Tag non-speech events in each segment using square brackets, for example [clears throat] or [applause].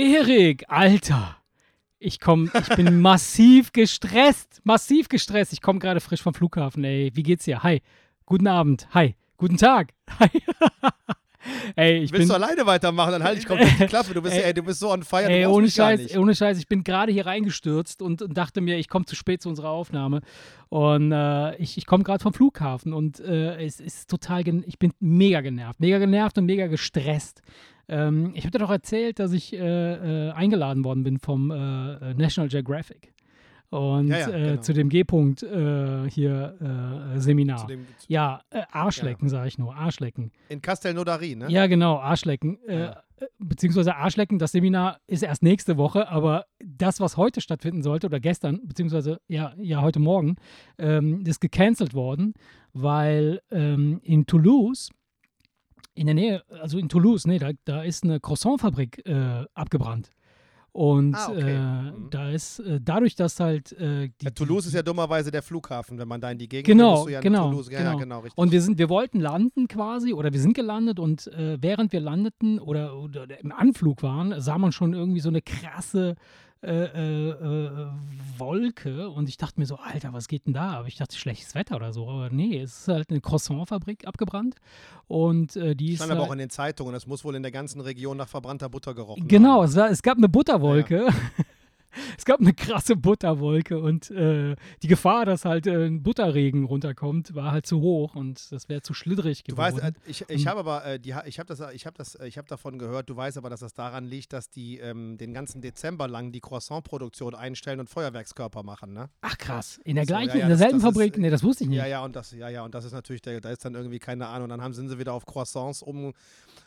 Erik, Alter. Ich komm, ich bin [laughs] massiv gestresst. Massiv gestresst. Ich komme gerade frisch vom Flughafen, ey. Wie geht's dir? Hi. Guten Abend. Hi. Guten Tag. [laughs] Hi. ey, ich Willst bin. du alleine weitermachen? Dann halte ich komplett die Klappe. Du bist, [laughs] Ey, ey, du bist so on fire. Ey, ohne Scheiß, ohne Scheiß, ich bin gerade hier reingestürzt und, und dachte mir, ich komme zu spät zu unserer Aufnahme. Und äh, ich, ich komme gerade vom Flughafen und äh, es ist total, ich bin mega genervt. Mega genervt und mega gestresst. Ähm, ich habe dir doch erzählt, dass ich äh, äh, eingeladen worden bin vom äh, National Geographic. Und Ja, ja, äh, genau. zu dem G-Punkt äh, hier äh, Seminar. Zu dem, ja, äh, Arschlecken, sage ich nur. Arschlecken. in Castelnaudary, ne? Ja, genau, Arschlecken. Äh, Ja. äh, beziehungsweise Arschlecken, das Seminar ist erst nächste Woche, aber das, was heute stattfinden sollte, oder gestern, beziehungsweise ja, ja heute Morgen, ähm, ist gecancelt worden, weil ähm, in Toulouse, in der Nähe, also in Toulouse, nee, da, da ist eine Croissantfabrik äh, abgebrannt. Und Ah, okay. äh, Mhm. da ist äh, dadurch, dass halt äh, die, Ja, Toulouse ist ja dummerweise der Flughafen, wenn man da in die Gegend Genau, musst du ja in genau, Toulouse. Genau. ja, genau, richtig. Und wir sind, wir wollten landen quasi, oder wir sind gelandet und äh, während wir landeten oder, oder im Anflug waren, sah man schon irgendwie so eine krasse Wolke und ich dachte mir so, Alter, was geht denn da? Aber ich dachte, schlechtes Wetter oder so. Aber nee, es ist halt eine Croissantfabrik abgebrannt und äh, die ist. Stand aber halt- auch in den Zeitungen. Es muss wohl in der ganzen Region nach verbrannter Butter gerochen Genau, es, war, es gab eine Butterwolke. [laughs] [laughs] Es gab eine krasse Butterwolke und äh, die Gefahr, dass halt äh, ein Butterregen runterkommt, war halt zu hoch und das wäre zu schlitterig Du geworden. weißt, äh, ich, ich Und- habe aber, äh, die, ich habe das, ich habe das, ich habe davon gehört. Du weißt aber, dass das daran liegt, dass die ähm, den ganzen Dezember lang die Croissant-Produktion einstellen und Feuerwerkskörper machen, ne? Ach krass, in der So, ja, gleichen, ja, in das- derselben das ist, Fabrik? äh, Nee, das wusste ich nicht. Ja, ja, und das, ja, ja, und das ist natürlich, der, da ist dann irgendwie keine Ahnung. Dann haben, sind sie wieder auf Croissants um,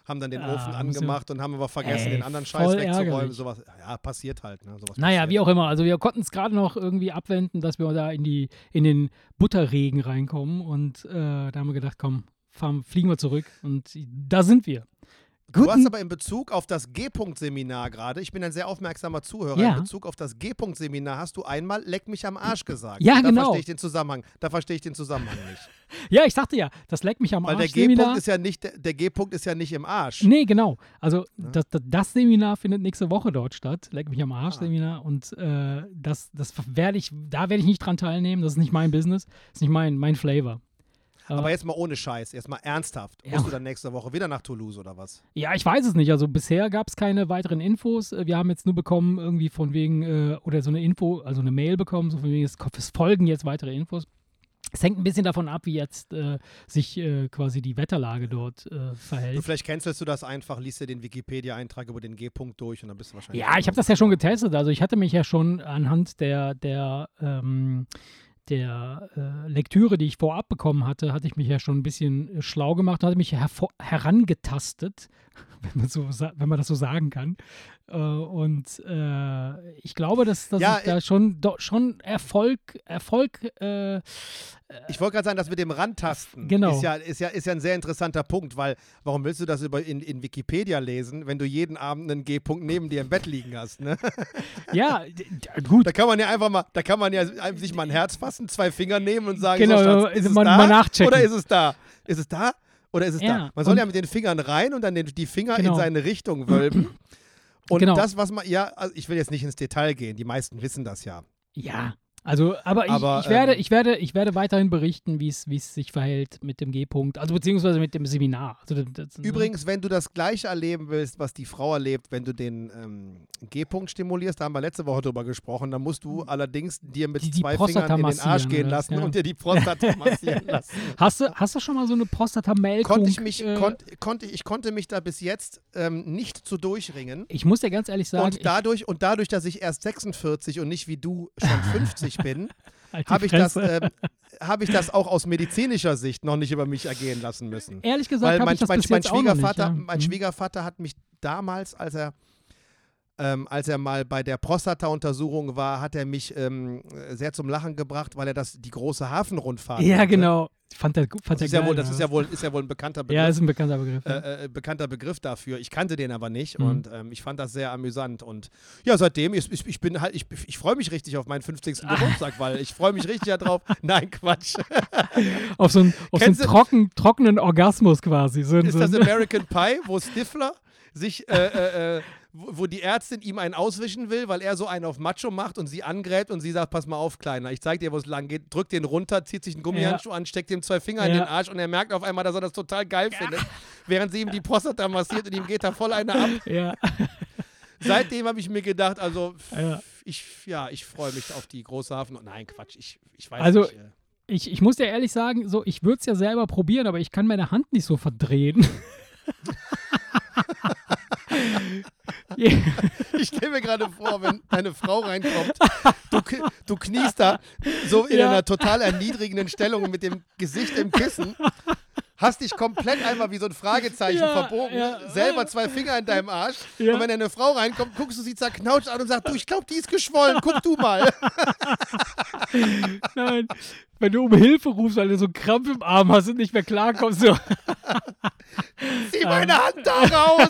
haben dann den Ah, Ofen angemacht und haben aber vergessen, Ey, den anderen Scheiß wegzuräumen. ärgerlich. Sowas, ja, passiert halt, ne? Sowas Naja, passiert. wie auch immer. Also wir konnten es gerade noch irgendwie abwenden, dass wir da in, die, in den Butterregen reinkommen. Und äh, da haben wir gedacht, komm, fahren, fliegen wir zurück. Und da sind wir. Du hast Guten- aber in Bezug auf das G-Punkt-Seminar gerade, ich bin ein sehr aufmerksamer Zuhörer, Ja. in Bezug auf das G-Punkt-Seminar hast du einmal leck mich am Arsch gesagt. Ja, da genau. verstehe ich den Zusammenhang. Da verstehe ich den Zusammenhang nicht. [laughs] Ja, ich sagte ja, das leckt mich am Weil der Arsch. Seminar. G-Punkt ist ja nicht, der, der G-Punkt ist ja nicht im Arsch. Nee, genau. Also Ne? das, das, das Seminar findet nächste Woche dort statt. Leck mich am Arsch Ah. Und äh, das, das werde ich, da werde ich nicht dran teilnehmen. Das ist nicht mein Business. Das ist nicht mein, mein Flavor. Aber jetzt mal ohne Scheiß, jetzt mal ernsthaft. Ja. Musst du dann nächste Woche wieder nach Toulouse oder was? Ja, ich weiß es nicht. Also bisher gab es keine weiteren Infos. Äh, Wir haben jetzt nur bekommen, irgendwie von wegen, äh, oder so eine Info, also eine Mail bekommen, so von wegen, es, es folgen jetzt weitere Infos. Es hängt ein bisschen davon ab, wie jetzt äh, sich äh, quasi die Wetterlage dort äh, Du, verhält. vielleicht cancelst du das einfach, liest dir den Wikipedia-Eintrag über den G-Punkt durch und dann bist du wahrscheinlich. Ja, ich habe das ja schon getestet. Also ich hatte mich ja schon anhand der, der, ähm, der äh, Lektüre, die ich vorab bekommen hatte, hatte ich mich ja schon ein bisschen äh, schlau gemacht, hatte mich herangetastet, [laughs] wenn man, so, wenn man das so sagen kann. Äh, und äh, ich glaube, dass, dass Ja, ich da schon, do, schon Erfolg, Erfolg äh, Ich wollte gerade sagen, das mit dem Rantasten Genau. ist, ja, ist, ja, ist ja ein sehr interessanter Punkt, weil warum willst du das über in, in Wikipedia lesen, wenn du jeden Abend einen G-Punkt neben dir im Bett liegen hast? Ne? [laughs] ja, gut. Da kann man ja einfach mal, da kann man ja sich mal ein Herz fassen, zwei Finger nehmen und sagen, Genau, so, Schatz, ist es mal- da nachchecken. oder ist es da? Ist es da oder ist es Ja, da? Man soll ja mit den Fingern rein und dann den, die Finger Genau. in seine Richtung wölben. [clears throat] Und Genau. das, was man, ja, also ich will jetzt nicht ins Detail gehen, die meisten wissen das ja. Ja, also, aber, Aber, ich, ich, werde, ähm, ich, werde, ich werde weiterhin berichten, wie es sich verhält mit dem G-Punkt, also beziehungsweise mit dem Seminar. Also, das, Übrigens, wenn du das gleiche erleben willst, was die Frau erlebt, wenn du den ähm, G-Punkt stimulierst, da haben wir letzte Woche drüber gesprochen, dann musst du allerdings dir mit Die- die zwei Prostata Fingern in den Arsch gehen lassen Ja. und dir die Prostata [laughs] massieren lassen. Hast du, hast du schon mal so eine Prostatamelkung? Konnte ich mich, äh, konnt, konnte, ich konnte mich da bis jetzt ähm, nicht zu durchringen. ich muss dir ganz ehrlich sagen, Und dadurch, und dadurch, dass ich erst 46 und nicht wie du schon [laughs] 50 bin, ich, [laughs] halt habe ich, das, ähm, hab ich das auch aus medizinischer Sicht noch nicht über mich ergehen lassen müssen. Ehrlich gesagt, Weil mein, ich das mein, mein, auch noch nicht. Schwiegervater, Ja. mein Mhm. Schwiegervater hat mich damals, als er, ähm, als er mal bei der Prostata-Untersuchung war, hat er mich ähm, sehr zum Lachen gebracht, weil er das die große Hafenrundfahrt Ja, nannte. genau. Fand der, fand Das, ist ja, geil, wohl, das ist ja wohl, ist ja wohl ein bekannter Begriff. Ja, ist ein bekannter Begriff. ja. äh, äh, bekannter Begriff dafür. Ich kannte den aber nicht Mhm. und ähm, ich fand das sehr amüsant. Und ja, seitdem, ich, ich, ich bin halt, ich, ich freue mich richtig auf meinen 50. Ah. [laughs] Geburtstag, weil ich freue mich richtig darauf. [laughs] Nein, Quatsch. auf so einen, auf so einen trocken, trockenen Orgasmus quasi. So, Ist so das American Pie, wo Stifler sich, äh, äh, äh, wo, die Ärztin ihm einen auswischen will, weil er so einen auf Macho macht und sie angräbt und sie sagt, pass mal auf, Kleiner, ich zeig dir, wo es lang geht, drückt den runter, zieht sich einen Gummihandschuh an, steckt ihm zwei Finger in Ja. den Arsch und er merkt auf einmal, dass er das total geil findet, während sie ihm die Prostata massiert und ihm geht da voll eine ab. [laughs] Ja. Seitdem habe ich mir gedacht, also Ja. ich, ja, ich freue mich auf die große Hafen. Nein, Quatsch, ich, ich weiß Also, nicht. äh. Ich, ich muss dir ehrlich sagen, so, ich würde es ja selber probieren, aber ich kann meine Hand nicht so verdrehen. [laughs] [laughs] Ich stelle mir gerade vor, wenn deine Frau reinkommt, du, du kniest da so in Ja. einer total erniedrigenden Stellung mit dem Gesicht im Kissen, hast dich komplett einmal wie so ein Fragezeichen Ja, verbogen, ja. selber zwei Finger in deinem Arsch Ja. und wenn deine Frau reinkommt, guckst du sie zerknautscht an und sagst, du, ich glaube, die ist geschwollen, guck du mal. [laughs] Nein, wenn du um Hilfe rufst, weil du so einen Krampf im Arm hast und nicht mehr klarkommst, so. Zieh meine Hand da raus!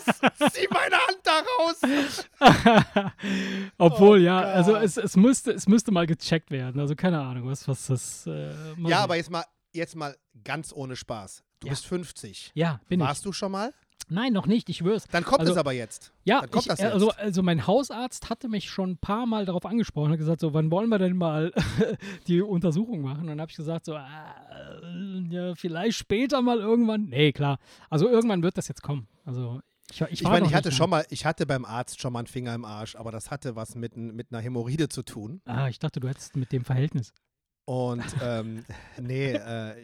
Zieh meine Hand da raus! [laughs] Obwohl, Oh ja, Gott. also es, es, müsste, es müsste mal gecheckt werden. Also keine Ahnung, was, was das. Äh, Ja, aber jetzt mal, jetzt mal ganz ohne Spaß. Du Ja. bist 50. Ja, bin Warst du schon mal? ich. Nein, noch nicht, ich schwör's. Dann kommt Also- es aber jetzt. Ja, Dann kommt ich, das äh, jetzt. also, also mein Hausarzt hatte mich schon ein paar Mal darauf angesprochen, hat gesagt, so, wann wollen wir denn mal [laughs] die Untersuchung machen? Und dann habe ich gesagt, so, äh, ja, vielleicht später mal irgendwann. Nee, klar. Also irgendwann wird das jetzt kommen. Also ich, ich, Ich meine, ich hatte schon mal, ich hatte beim Arzt schon mal einen Finger im Arsch, aber das hatte was mit, mit einer Hämorrhoide zu tun. Ah, ich dachte, du hättest mit dem Verhältnis. Und [laughs] ähm, nee, äh,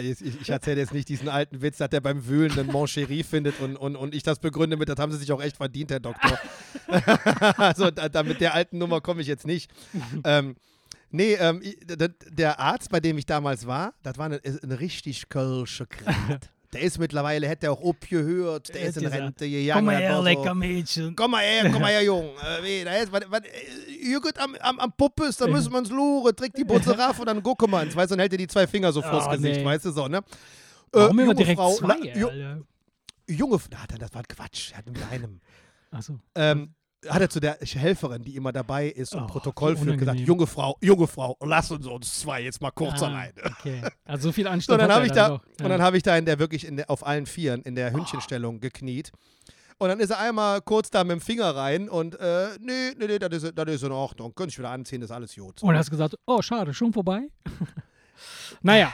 ich, ich erzähle jetzt nicht diesen alten Witz, dass der beim Wühlen einen Moncherie findet und, und, und ich das begründe mit, das haben sie sich auch echt verdient, Herr Doktor. [laughs] also da, da mit der alten Nummer komme ich jetzt nicht. ähm, nee, ähm, der Arzt, bei dem ich damals war, das war eine, eine richtig kölsche Grat. Der ist mittlerweile, hätte er auch abgehört, der Er ist in Rente gegangen. Komm mal her, so- lecker Mädchen. Komm mal her, komm mal her, [laughs] Jung. Äh, weh, da ist, was, was, äh, Jürgen am, am, am Puppes, da müssen wir uns luren. Trägt die Butze rauf und dann gucken wir uns. Weißt du, dann hält er die zwei Finger so vors Oh, Gesicht, nee. weißt du, so, ne? Warum Äh, immer junge direkt Frau, zwei, la- ju, junge, na, das war Quatsch, er hat mit einem. Achso. Ähm, hat er zu der Helferin, die immer dabei ist und Oh, Protokoll führt, gesagt, junge Frau, junge Frau, lass uns uns zwei jetzt mal kurz Ah, alleine. Okay. Also so viel [laughs] Anstand dann hat habe ich da, dann und dann habe ich da in der wirklich in der, auf allen Vieren in der Hündchenstellung gekniet. Und dann ist er einmal kurz da mit dem Finger rein und äh, nee, nee, nee, das ist, das ist in Ordnung. Könnte ich wieder anziehen, das ist alles gut. Und hast gesagt, oh, schade, schon vorbei? [laughs] naja,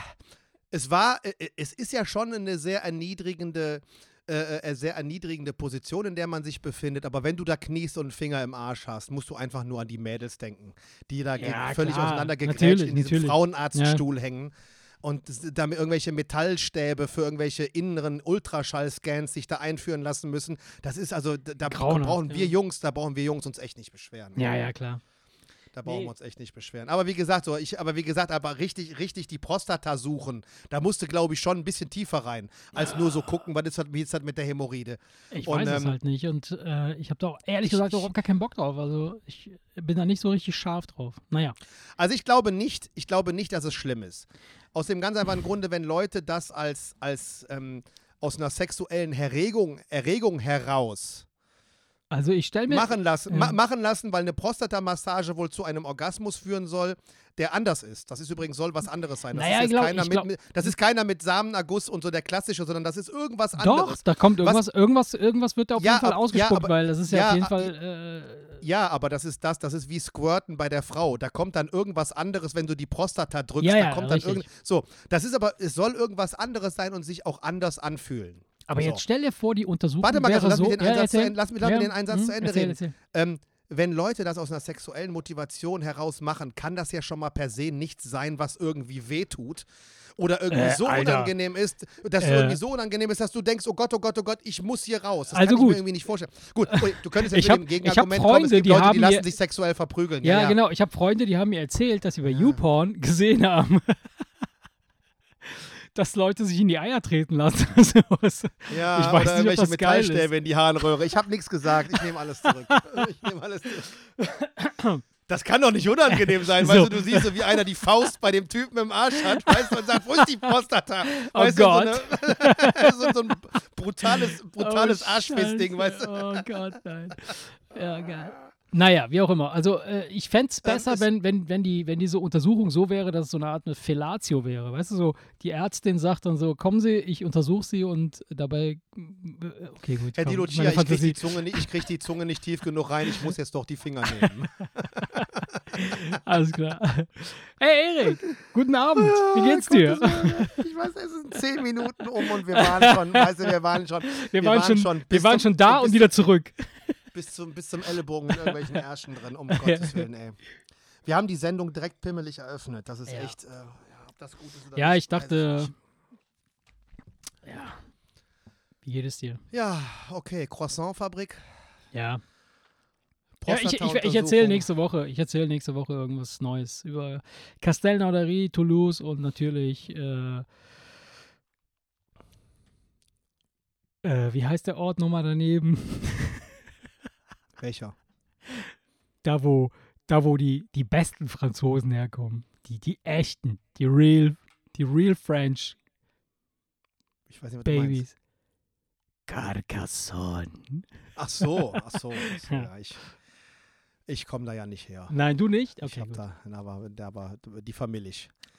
Es war, äh, äh, es ist ja schon eine sehr erniedrigende, äh, äh, sehr erniedrigende Position, in der man sich befindet. Aber wenn du da kniest und einen Finger im Arsch hast, musst du einfach nur an die Mädels denken, die da Ja, völlig auseinandergegrätscht in diesem. Frauenarztstuhl hängen. Und da irgendwelche Metallstäbe für irgendwelche inneren Ultraschallscans sich da einführen lassen müssen. Das ist also, da Grauenhaft, brauchen wir ja. Jungs, da brauchen wir Jungs uns echt nicht beschweren. ja, ja, klar. Da brauchen Nee. wir uns echt nicht beschweren. Aber wie gesagt, so, ich, aber wie gesagt, aber richtig, richtig die Prostata suchen, da musste, glaube ich, schon ein bisschen tiefer rein, als nur so gucken, was ist das, wie ist das mit der Hämorrhoide. Ich Und, weiß es ähm, halt nicht und äh, ich habe da auch ehrlich ich- gesagt überhaupt gar keinen Bock drauf. Also ich bin da nicht so richtig scharf drauf. Naja. Also ich glaube nicht, ich glaube nicht, dass es schlimm ist. Aus dem ganz einfachen Grunde, wenn Leute das als, als ähm, aus einer sexuellen Erregung, Erregung heraus Also ich stelle mir. machen lassen, ja. ma machen lassen, weil eine Prostatamassage wohl zu einem Orgasmus führen soll, der anders ist. Das ist übrigens soll was anderes sein. Das, Naja, ist, glaub- keiner glaub- mit, das ist keiner mit Samenerguss und so der klassische, sondern das ist irgendwas Doch, anderes. da kommt Was- irgendwas, irgendwas, irgendwas wird da auf Ja, jeden Fall ab- ja, ausgespuckt, aber- weil das ist ja, ja, auf jeden Fall. Äh, Ja, aber das ist das, das ist wie Squirten bei der Frau. Da kommt dann irgendwas anderes, wenn du die Prostata drückst. Ja, da kommt dann irgend So, das ist aber, es soll irgendwas anderes sein und sich auch anders anfühlen. Aber so. jetzt stell dir vor, die Untersuchung Warte mal, wäre lass so. mich den ja, Einsatz zu erzähl. Ende- lass mich- lass mich den Einsatz hm, zu Ende erzähl, reden. Erzähl. Ähm, wenn Leute das aus einer sexuellen Motivation heraus machen, kann das ja schon mal per se nichts sein, was irgendwie wehtut. Oder irgendwie Äh, so Alter. unangenehm ist, dass Äh. irgendwie so unangenehm ist, dass du denkst, oh Gott, oh Gott, oh Gott, ich muss hier raus. Das Also kann ich gut. mir irgendwie nicht vorstellen. Gut, du könntest [laughs] jetzt Ich mit dem ich Gegenargument kommen, es Freunde, gibt die Leute, die haben lassen mir- sich sexuell verprügeln. Ja, genau. Ich habe Freunde, die haben mir erzählt, dass sie bei YouPorn gesehen haben, [laughs] dass Leute sich in die Eier treten lassen. Ja, Ich weiß oder nicht, ob das ist. Metallstäbe in die Harnröhre. Ich habe nichts gesagt. Ich nehme alles zurück. [laughs] Ich nehme alles zurück. Das kann doch nicht unangenehm sein. [laughs] So. Weißt du, du siehst so, wie einer die Faust bei dem Typen im Arsch hat, weißt du, und sagt, wo ist die Prostata? Oh Weißt Gott. Du, so, eine, [laughs] so, ein brutales, brutales Oh, Arschfistding, Scheiße. weißt du? Oh Gott, nein. Ja, geil. Naja, wie auch immer. Also äh, ich fände es Ähm, besser, es- wenn, wenn, wenn, die, wenn diese Untersuchung so wäre, dass es so eine Art eine Fellatio wäre. Weißt du, so die Ärztin sagt dann so, kommen Sie, ich untersuche Sie und dabei, äh, okay, gut. Herr komm, meine Chia, ich kriege die, Zunge nicht- ich krieg die Zunge nicht tief genug rein, ich muss jetzt doch die Finger nehmen. [laughs] Alles klar. Hey Erik, guten Abend. Wie geht's dir? Ich weiß, es sind zehn Minuten um und wir waren schon, weißt du, wir waren schon, Wir waren, schon, wir bis waren schon da und wieder zurück. Bis zum, bis zum Ellenbogen mit irgendwelchen [laughs] Ärschen drin, um Gottes Willen, ey. Wir haben die Sendung direkt pimmelig eröffnet. Das ist Ja. echt, äh, ja, ob das gut ist oder Ja, nicht, ich dachte, ja. Wie geht es dir? Ja, okay, Croissant-Fabrik. Ja. Ja, ich, ich, ich erzähle nächste Woche. Ich erzähle nächste Woche irgendwas Neues über Castelnaudary, Toulouse und natürlich äh, äh, wie heißt der Ort nochmal daneben? [laughs] Welcher? da wo da wo die die besten Franzosen herkommen, die die echten, die real die real French Ich weiß nicht, was du meinst. Babies. Carcassonne. Ach so, ach so. Ach so Ja. [laughs] ja, ich ich komme da ja nicht her. Nein, du nicht? ich Okay, habe gut. da, aber, aber die Familie.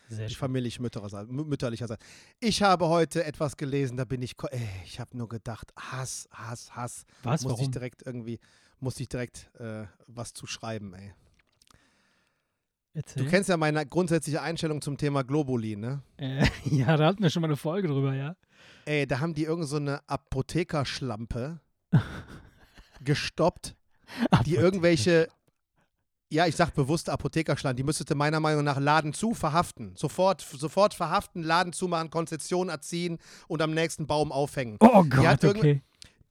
Sehr Die schön. Familie mütterlicherseits. mütterlicherseits. Ich habe heute etwas gelesen, da bin ich, ey, ich habe nur gedacht, Hass, Hass, Hass. Was? Muss ich Warum? direkt irgendwie, muss ich direkt äh, was zu schreiben, ey. Erzähl. Du kennst ja meine grundsätzliche Einstellung zum Thema Globuli, ne? äh, [laughs] ja, da hatten wir schon mal eine Folge drüber, ja. Ey, da haben die irgend so eine Apothekerschlampe [laughs] gestoppt, die irgendwelche, ja, ich sag bewusst Apothekerschlampe, die müsstete meiner Meinung nach Laden zu verhaften. Sofort, sofort verhaften, Laden zumachen, Konzession erziehen und am nächsten Baum aufhängen. Oh Gott, okay.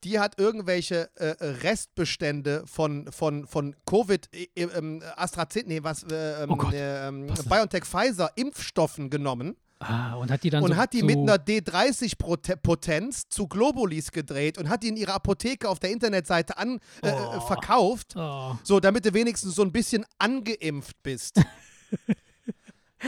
Die hat irgendwelche äh, Restbestände von, von, von Covid, äh, ähm, AstraZeneca, nee, was, äh, ähm, Oh äh, ähm, BioNTech Pfizer Impfstoffen genommen Ah, und hat die dann und so, hat die so mit einer D30-Potenz zu Globulis gedreht und hat die in ihrer Apotheke auf der Internetseite an, äh, Oh. äh, verkauft, Oh. so damit du wenigstens so ein bisschen angeimpft bist. [laughs]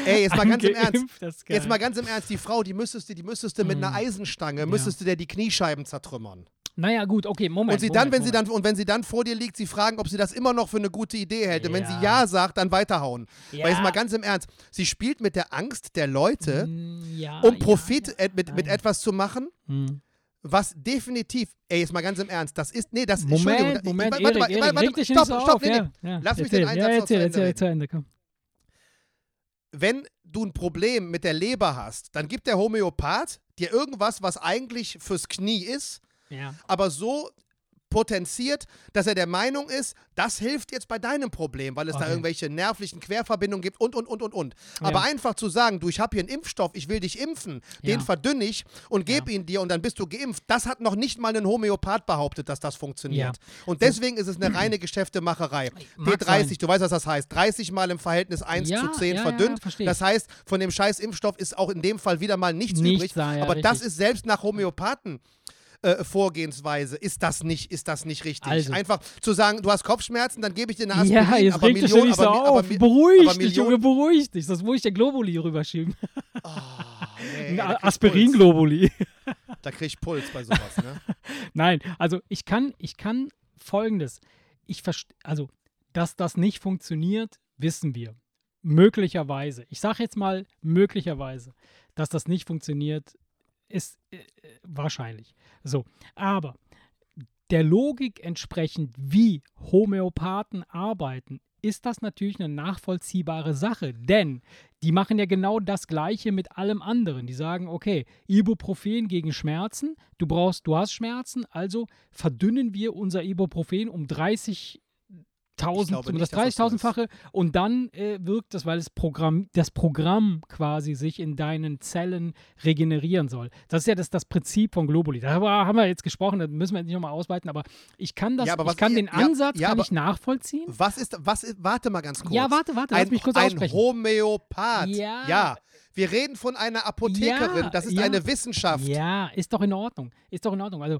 Ey, jetzt mal ganz im Ernst. Jetzt mal ganz im Ernst, die Frau, die müsstest du, die müsstest du mit einer Mm. Eisenstange, müsstest du der die Kniescheiben zertrümmern. Naja, gut, okay, Moment. Und sie Moment, dann, wenn sie Moment. dann, und wenn sie dann vor dir liegt, sie fragen, ob sie das immer noch für eine gute Idee hält. Und wenn sie Ja. Ja sagt, dann weiterhauen. Ja. Weil jetzt mal ganz im Ernst, sie spielt mit der Angst der Leute, Mm, ja, um ja, Profit ja. mit, mit etwas zu machen, Hm. was definitiv, ey, jetzt mal ganz im Ernst, das ist, nee, das Moment, Entschuldigung, Moment, warte, Erik, warte, Erik, warte, warte, stopp, stopp, auf. nee, nee. ja, ja. Lass mich erzähl, den einen ja, erzähl, zu erzähl, zu Ende, komm. Wenn du ein Problem mit der Leber hast, dann gibt der Homöopath dir irgendwas, was eigentlich fürs Knie ist, Ja. aber so potenziert, dass er der Meinung ist, das hilft jetzt bei deinem Problem, weil es da Okay. irgendwelche nervlichen Querverbindungen gibt und, und, und, und, und. Aber Ja. einfach zu sagen, du, ich habe hier einen Impfstoff, ich will dich impfen, den Ja. verdünne ich und gebe Ja. ihn dir und dann bist du geimpft, das hat noch nicht mal ein Homöopath behauptet, dass das funktioniert. Und deswegen ist es eine reine Geschäftemacherei. Mag D30, sein. du weißt, was das heißt. 30 mal im Verhältnis 1 Ja, zu 10 ja, ja, verdünnt. das heißt, von dem scheiß Impfstoff ist auch in dem Fall wieder mal nichts, Nichts, übrig. ja, aber das richtig. ist selbst nach Homöopathen äh, Vorgehensweise ist das nicht, ist das nicht richtig. Also. Einfach zu sagen, du hast Kopfschmerzen, dann gebe ich dir eine Aspirin, Ja, jetzt aber reg dich doch Millionen, nicht so aber, auf. aber, beruhig aber dich, Junge, beruhig dich. Sonst muss ich der Globuli rüberschieben. Ah, nee, Aspirin-Globuli. Puls. Da krieg ich Puls bei sowas, ne? [laughs] Nein, also ich kann, ich kann folgendes. Ich verstehe, also, dass das nicht funktioniert, wissen wir. Möglicherweise. Ich sage jetzt mal möglicherweise, dass das nicht funktioniert, ist äh, wahrscheinlich. So, aber der Logik entsprechend, wie Homöopathen arbeiten, ist das natürlich eine nachvollziehbare Sache, denn die machen ja genau das Gleiche mit allem anderen. Die sagen, okay, Ibuprofen gegen Schmerzen, du brauchst, du hast Schmerzen, also verdünnen wir unser Ibuprofen um 30 glaube um nicht, das dass das so ist. 30.000-fache und dann äh, wirkt das, weil das Programm, das Programm quasi sich in deinen Zellen regenerieren soll. Das ist ja das, das Prinzip von Globuli. Darüber haben wir jetzt gesprochen, da müssen wir jetzt nicht nochmal ausweiten, aber ich kann das, Ja, ich kann ihr- den ja, Ansatz ja, kann ich nachvollziehen. Was ist, was ist, warte mal ganz kurz. Ja, warte, warte, lass ein, mich kurz ein aussprechen. Homöopath. Ja. ja. Wir reden von einer Apothekerin, Ja, das ist ja. eine Wissenschaft. Ja, ist doch in Ordnung. Ist doch in Ordnung. Also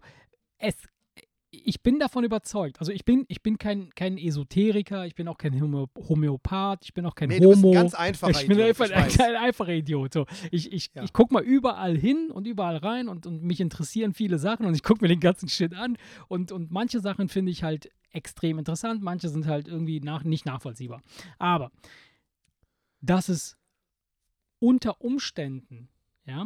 es ich bin davon überzeugt. Also ich bin, ich bin kein, kein Esoteriker, ich bin auch kein Homö Homöopath, ich bin auch kein Nee, du bist ein Homo. ganz einfacher ich bin Idiot, einfach ich ein, ein einfacher Idiot. So, ich ich, Ja. ich gucke mal überall hin und überall rein und, und mich interessieren viele Sachen und ich gucke mir den ganzen Shit an und, und manche Sachen finde ich halt extrem interessant, manche sind halt irgendwie nach, nicht nachvollziehbar. Aber dass es unter Umständen ja,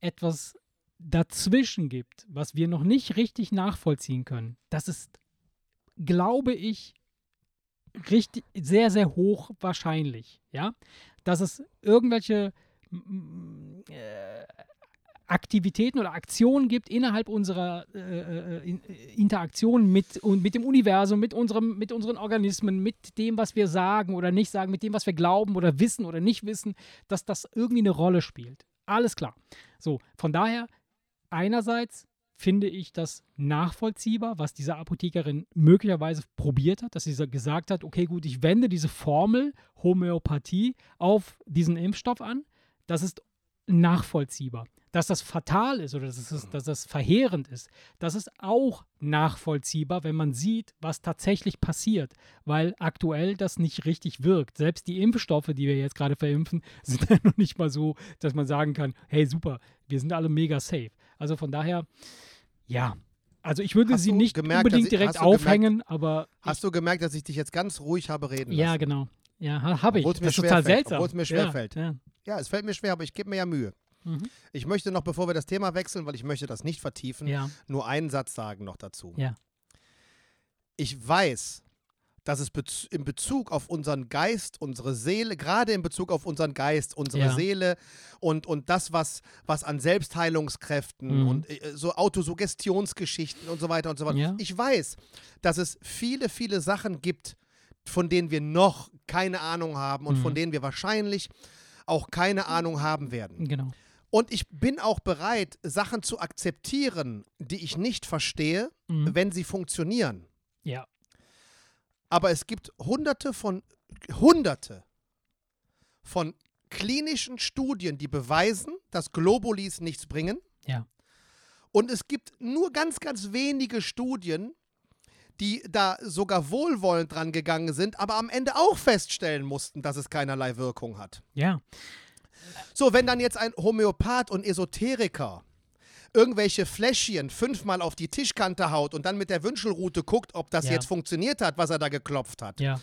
etwas dazwischen gibt, was wir noch nicht richtig nachvollziehen können, das ist, glaube ich, richtig, sehr, sehr hoch wahrscheinlich, ja, dass es irgendwelche äh, Aktivitäten oder Aktionen gibt innerhalb unserer äh, äh, äh, Interaktion mit, mit dem Universum, mit, unserem, mit unseren Organismen, mit dem, was wir sagen oder nicht sagen, mit dem, was wir glauben oder wissen oder nicht wissen, dass das irgendwie eine Rolle spielt. Alles klar. So, von daher, einerseits finde ich das nachvollziehbar, was diese Apothekerin möglicherweise probiert hat, dass sie gesagt hat, okay, gut, ich wende diese Formel Homöopathie auf diesen Impfstoff an. Das ist nachvollziehbar. Dass das fatal ist oder dass, es, dass das verheerend ist, das ist auch nachvollziehbar, wenn man sieht, was tatsächlich passiert, weil aktuell das nicht richtig wirkt. Selbst die Impfstoffe, die wir jetzt gerade verimpfen, [laughs] sind ja noch nicht mal so, dass man sagen kann, hey super, wir sind alle mega safe. Also von daher, ja. Also ich würde Hast sie nicht gemerkt, unbedingt ich- direkt du gemerkt- aufhängen, aber Hast du gemerkt, dass ich dich jetzt ganz ruhig habe reden ja, lassen? genau. Ja, ha- habe ich. Mir das ist total schwerfällt, seltsam. obwohl's mir schwerfällt. Ja, ja. Ja, es fällt mir schwer, aber ich gebe mir ja Mühe. Mhm. Ich möchte noch, bevor wir das Thema wechseln, weil ich möchte das nicht vertiefen, ja. nur einen Satz sagen noch dazu. Ja. Ich weiß, dass es bez in Bezug auf unseren Geist, unsere Seele, gerade in Bezug auf unseren Geist, unsere Ja. Seele und, und das, was, was an Selbstheilungskräften Mhm. und äh, so Autosuggestionsgeschichten und so weiter und so weiter. Ja. Ich weiß, dass es viele, viele Sachen gibt, von denen wir noch keine Ahnung haben und Mhm. von denen wir wahrscheinlich auch keine Ahnung haben werden. Genau. Und ich bin auch bereit, Sachen zu akzeptieren, die ich nicht verstehe, Mhm. wenn sie funktionieren. Ja. Aber es gibt hunderte von, hunderte von klinischen Studien, die beweisen, dass Globulis nichts bringen. Ja. Und es gibt nur ganz, ganz wenige Studien, die da sogar wohlwollend dran gegangen sind, aber am Ende auch feststellen mussten, dass es keinerlei Wirkung hat. Ja. So, wenn dann jetzt ein Homöopath und Esoteriker irgendwelche Fläschchen fünfmal auf die Tischkante haut und dann mit der Wünschelrute guckt, ob das Ja. jetzt funktioniert hat, was er da geklopft hat, Ja.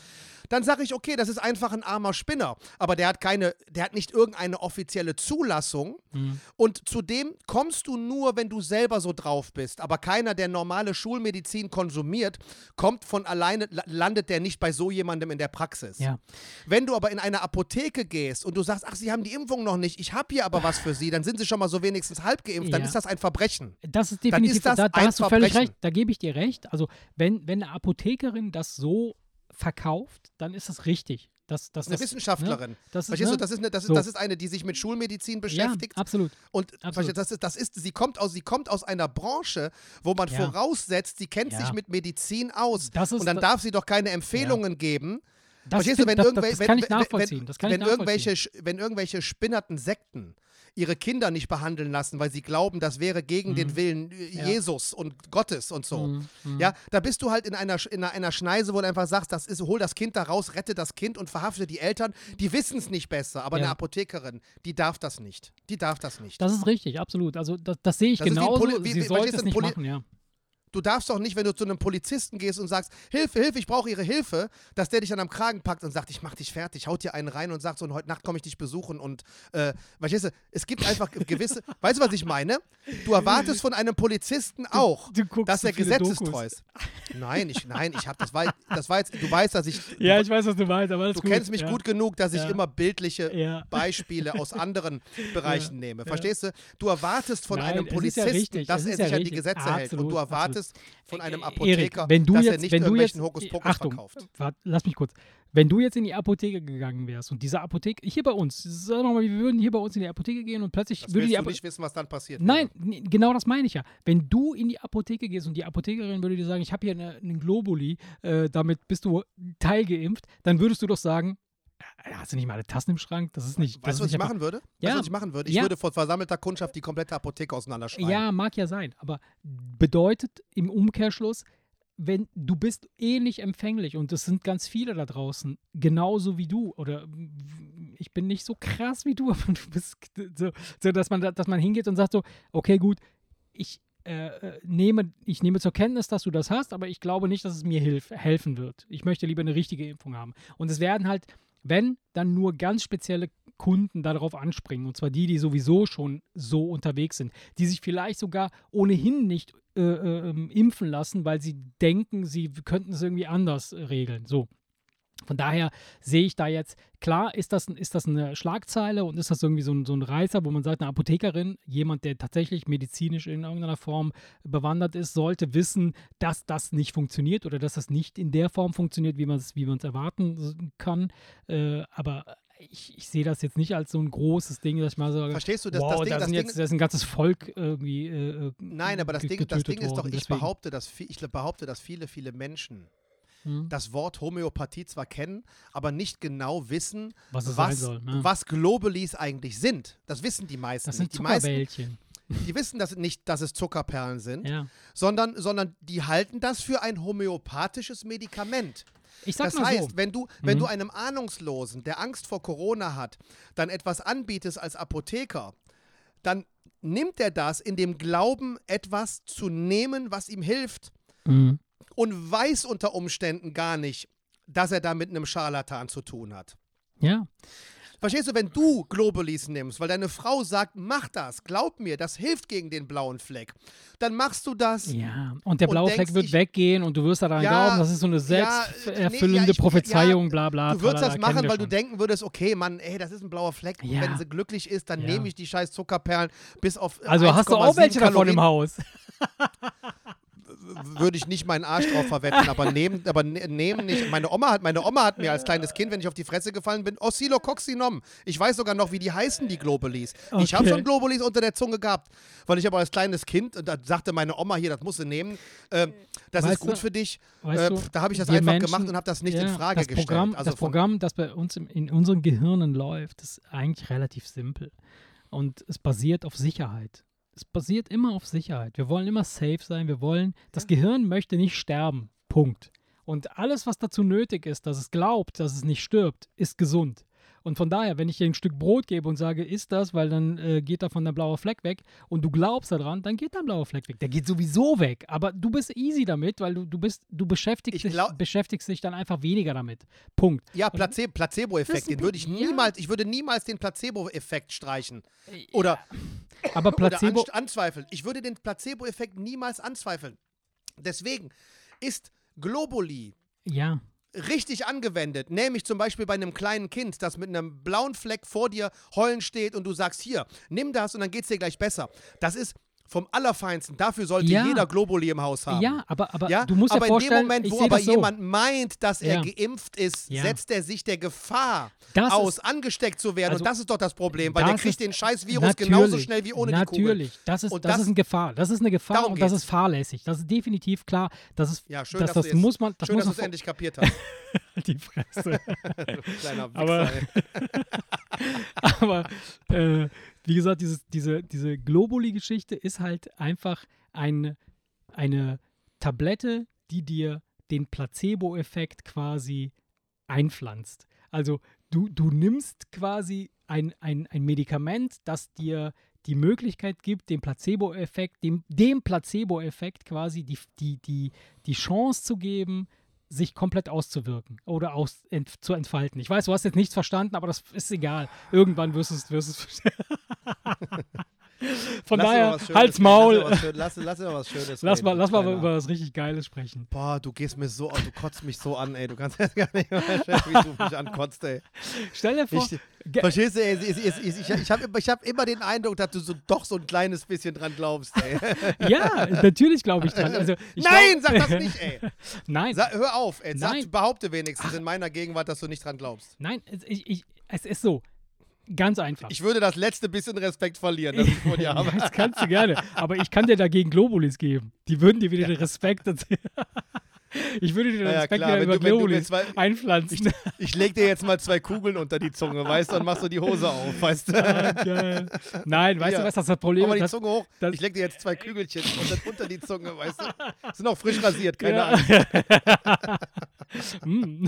Dann sage ich, okay, das ist einfach ein armer Spinner. Aber der hat keine, der hat nicht irgendeine offizielle Zulassung. Mhm. Und zudem kommst du nur, wenn du selber so drauf bist. Aber keiner, der normale Schulmedizin konsumiert, kommt von alleine, la- landet der nicht bei so jemandem in der Praxis. Ja. Wenn du aber in eine Apotheke gehst und du sagst, ach, sie haben die Impfung noch nicht, ich habe hier aber was für sie, dann sind sie schon mal so wenigstens halb geimpft, dann Ja. ist das ein Verbrechen. Das ist Dann definitiv, ist das da, da ein hast du völlig Verbrechen. recht, da gebe ich dir recht. Also wenn, wenn eine Apothekerin das so verkauft, dann ist das richtig. Das, das, Eine das, Wissenschaftlerin. Ne? Das ist, ne? du, das ist, eine, das, ist, So. das ist eine, die sich mit Schulmedizin beschäftigt. Ja, absolut. Und Absolut. das ist, das ist, sie kommt aus, sie kommt aus einer Branche, wo man Ja. voraussetzt, sie kennt Ja. sich mit Medizin aus. Ist und dann da- darf sie doch keine Empfehlungen geben. Das, Verstehst du, wenn das, irgendwel- wenn- kann ich wenn- wenn irgendwelche, wenn irgendwelche spinnerten Sekten ihre Kinder nicht behandeln lassen, weil sie glauben, das wäre gegen den Willen äh, Mhm. Ja. Jesus und Gottes und so. Mhm, mhm. Ja, da bist du halt in einer, in einer, Schneise, wo du einfach sagst, das ist, hol das Kind da raus, rette das Kind und verhafte die Eltern. Die wissen es nicht besser, aber Ja. eine Apothekerin, die darf das nicht. Die darf das nicht. Das ist richtig, absolut. Also das, das sehe ich Das wie genauso. Poli- wie- Sie wie- sollte es nicht machen, ja. Du darfst doch nicht, wenn du zu einem Polizisten gehst und sagst, Hilfe, Hilfe, ich brauche Ihre Hilfe, dass der dich dann am Kragen packt und sagt, ich mach dich fertig, haut dir einen rein und sagt so, und heute Nacht komme ich dich besuchen und, äh, verstehst du, es gibt einfach gewisse, [laughs] weißt du, was ich meine? Du erwartest von einem Polizisten auch, du guckst dass er gesetzestreu ist. Nein, ich, nein, ich habe, das war, das war jetzt, du weißt, dass ich, [laughs] Ja, du, ich weiß, was du meinst, aber alles du gut. kennst mich ja. gut genug, dass ich Ja. immer bildliche Ja. [laughs] Beispiele aus anderen Bereichen nehme. Verstehst du? Du erwartest von Nein, einem Polizisten, dass er sich an die. Gesetze hält. Und Absolut, du erwartest von einem Äh, Apotheker, Erik, wenn du dass jetzt, er nicht wenn du jetzt, irgendwelchen Hokuspokus Achtung, verkauft. wart, lass mich kurz. Wenn du jetzt in die Apotheke gegangen wärst und diese Apotheke, hier bei uns, sagen wir mal, wir würden hier bei uns in die Apotheke gehen und plötzlich Das würde die Apotheke. nicht wissen, was dann passiert. Nein, genau das meine ich ja. Wenn du in die Apotheke gehst und die Apothekerin würde dir sagen, ich habe hier eine, einen Globuli, äh, damit bist du teilgeimpft, dann würdest du doch sagen, äh, hast du nicht mal eine Tassen im Schrank? Das ist nicht. das Weißt ist du, was nicht ich einfach- machen würde? Weißt du, was ich machen würde? Ich Ja. würde vor versammelter Kundschaft die komplette Apotheke auseinanderschreiben. Ja, mag ja sein, aber bedeutet im Umkehrschluss, wenn du bist ähnlich empfänglich und es sind ganz viele da draußen, genauso wie du. Oder ich bin nicht so krass wie du, [laughs] aber du bist so, so dass man, dass man hingeht und sagt so, okay, gut, ich äh, äh, nehme, ich nehme zur Kenntnis, dass du das hast, aber ich glaube nicht, dass es mir hilf, helfen wird. Ich möchte lieber eine richtige Impfung haben. Und es werden halt, wenn, dann nur ganz spezielle Kunden darauf anspringen. Und zwar die, die sowieso schon so unterwegs sind, die sich vielleicht sogar ohnehin nicht äh, äh, ähm, impfen lassen, weil sie denken, sie könnten es irgendwie anders regeln. So. Von daher sehe ich da jetzt, klar, ist das, ist das eine Schlagzeile und ist das irgendwie so ein, so ein Reißer, wo man sagt, eine Apothekerin, jemand, der tatsächlich medizinisch in irgendeiner Form bewandert ist, sollte wissen, dass das nicht funktioniert oder dass das nicht in der Form funktioniert, wie man es wie erwarten kann. Äh, aber ich, ich, sehe das jetzt nicht als so ein großes Ding, dass ich mal sage, Verstehst du, dass wow, das Ding, da, das jetzt, da ist ein ganzes Volk irgendwie äh, Nein, aber das Ding, das Ding ist doch, ich deswegen. behaupte, dass, ich behaupte, dass viele, viele Menschen hm. das Wort Homöopathie zwar kennen, aber nicht genau wissen, was, was, soll, ne? was Globulis eigentlich sind. Das wissen die meisten Das sind. Die meisten, die wissen das nicht, dass es Zuckerperlen sind, Ja. sondern, sondern die halten das für ein homöopathisches Medikament. Das heißt, so. wenn du, wenn Mhm. du einem Ahnungslosen, der Angst vor Corona hat, dann etwas anbietest als Apotheker, dann nimmt er das in dem Glauben, etwas zu nehmen, was ihm hilft Mhm. Und weiß unter Umständen gar nicht, dass er da mit einem Scharlatan zu tun hat. Ja. Verstehst du, wenn du Globulis nimmst, weil deine Frau sagt, mach das, glaub mir, das hilft gegen den blauen Fleck, dann machst du das. Ja, und der Und blaue denkst, Fleck wird ich- weggehen und du wirst daran Ja, glauben, das ist so eine ja, selbsterfüllende nee, ja, ich- Prophezeiung, bla bla. Du würdest das machen, weil du denken würdest, okay, Mann, ey, das ist ein blauer Fleck. Ja. Wenn sie glücklich ist, dann nehme ich die scheiß Zuckerperlen bis auf. Also hast du auch 1,7 welche davon Kalorien. im Haus? [laughs] Würde ich nicht meinen Arsch drauf verwetten, aber nehmen, aber ne- nehmen nicht. Meine Oma hat, meine Oma hat mir als kleines Kind, wenn ich auf die Fresse gefallen bin, Oscillococcinom. Ich weiß sogar noch, wie die heißen, die Globulis. Ich habe Okay. schon Globulis unter der Zunge gehabt, weil ich aber als kleines Kind, und da sagte meine Oma hier, das musst du nehmen, ähm, das Weißt ist gut du- für dich. Äh, du, da habe ich das einfach Menschen- gemacht und habe das nicht in ja, Frage das gestellt. Programm, also das Programm, das bei uns im, in unseren Gehirnen läuft, ist eigentlich relativ simpel. Und es basiert auf Sicherheit. Es basiert immer auf Sicherheit. Wir wollen immer safe sein. Wir wollen, das Gehirn möchte nicht sterben. Punkt. Und alles, was dazu nötig ist, dass es glaubt, dass es nicht stirbt, ist gesund. Und von daher, wenn ich dir ein Stück Brot gebe und sage, isst das, weil dann äh, geht davon der blaue Fleck weg und du glaubst daran, dann geht dein blauer Fleck weg. Der geht sowieso weg. Aber du bist easy damit, weil du, du bist, du beschäftigst, Ich dich, beschäftigst dich dann einfach weniger damit. Punkt. Ja, Place Placebo-Effekt, den würde ich Pro- ja. niemals, ich würde niemals den Placebo-Effekt streichen. Oder, [laughs] Aber Placebo. oder anzweifeln. Ich würde den Placebo-Effekt niemals anzweifeln. Deswegen ist Globuli ja. Richtig angewendet, nämlich zum Beispiel bei einem kleinen Kind, das mit einem blauen Fleck vor dir heulen steht und du sagst, hier, nimm das und dann geht es dir gleich besser. Das ist vom Allerfeinsten. Dafür sollte Ja. jeder Globuli im Haus haben. Ja, aber, aber Ja? du musst aber dir vorstellen, in dem Moment, wo aber so. jemand meint, dass er Ja. geimpft ist, Ja. setzt er sich der Gefahr Das aus, ist- angesteckt zu werden. Also, und das ist doch das Problem, weil der kriegt den scheiß Virus Natürlich, genauso schnell wie ohne Natürlich, die Kugel. das ist, Und das, das- ist eine Gefahr. Das ist eine Gefahr und das ist fahrlässig. Das ist definitiv klar. Das ist, Ja, schön, das, dass das muss man, das Schön, muss dass du es endlich kapiert [laughs] hast. die Fresse. [laughs] kleiner Aber- Wichser. [laughs] Aber äh, wie gesagt, dieses, diese, diese Globuli-Geschichte ist halt einfach ein, eine Tablette, die dir den Placebo-Effekt quasi einpflanzt. Also du, du nimmst quasi ein, ein, ein Medikament, das dir die Möglichkeit gibt, dem Placebo-Effekt, dem, dem Placebo-Effekt quasi die, die, die, die Chance zu geben, sich komplett auszuwirken oder aus, ent, zu entfalten. Ich weiß, du hast jetzt nichts verstanden, aber das ist egal. Irgendwann wirst du es [laughs] verstehen. Von Lass daher, mal halt's Maul. Lass dir was lass, Schönes Lass mal, lass mal über was richtig Geiles sprechen. Boah, du gehst mir so, du kotzt mich so an, ey. Du kannst [laughs] jetzt gar nicht mehr wie du mich ankotzt, ey. Stell dir vor, Ich, verstehst du, ey, es- es- ich, ich habe ich hab immer den Eindruck, dass du so, doch so ein kleines bisschen dran glaubst, ey. ja, natürlich glaube ich dran. Also, ich Nein, glaub- sag das nicht, ey. [laughs] Nein, Sag, hör auf, ey. Sag, behaupte wenigstens in meiner Gegenwart, dass du nicht dran glaubst. nein, ich, ich, es ist so. Ganz einfach. Ich würde das letzte bisschen Respekt verlieren, das ich vor dir [laughs] habe. Ja, das kannst du gerne. Aber ich kann dir dagegen Globulis geben. Die würden dir wieder den Respekt erzählen. [laughs] [laughs] Ich würde dir Ja, ja, den Speck wieder über zwei- einpflanzen. Ich leg dir jetzt mal zwei Kugeln unter die Zunge, weißt du, dann machst du die Hose auf, weißt du. Ah, geil. Nein, weißt Hier. du, was das, das Problem Mach mal ist? die Das, Zunge hoch. das- ich leg dir jetzt zwei Kügelchen unter, die Zunge, weißt du. Sind auch frisch rasiert, keine Ja. Ahnung. [laughs] Mm.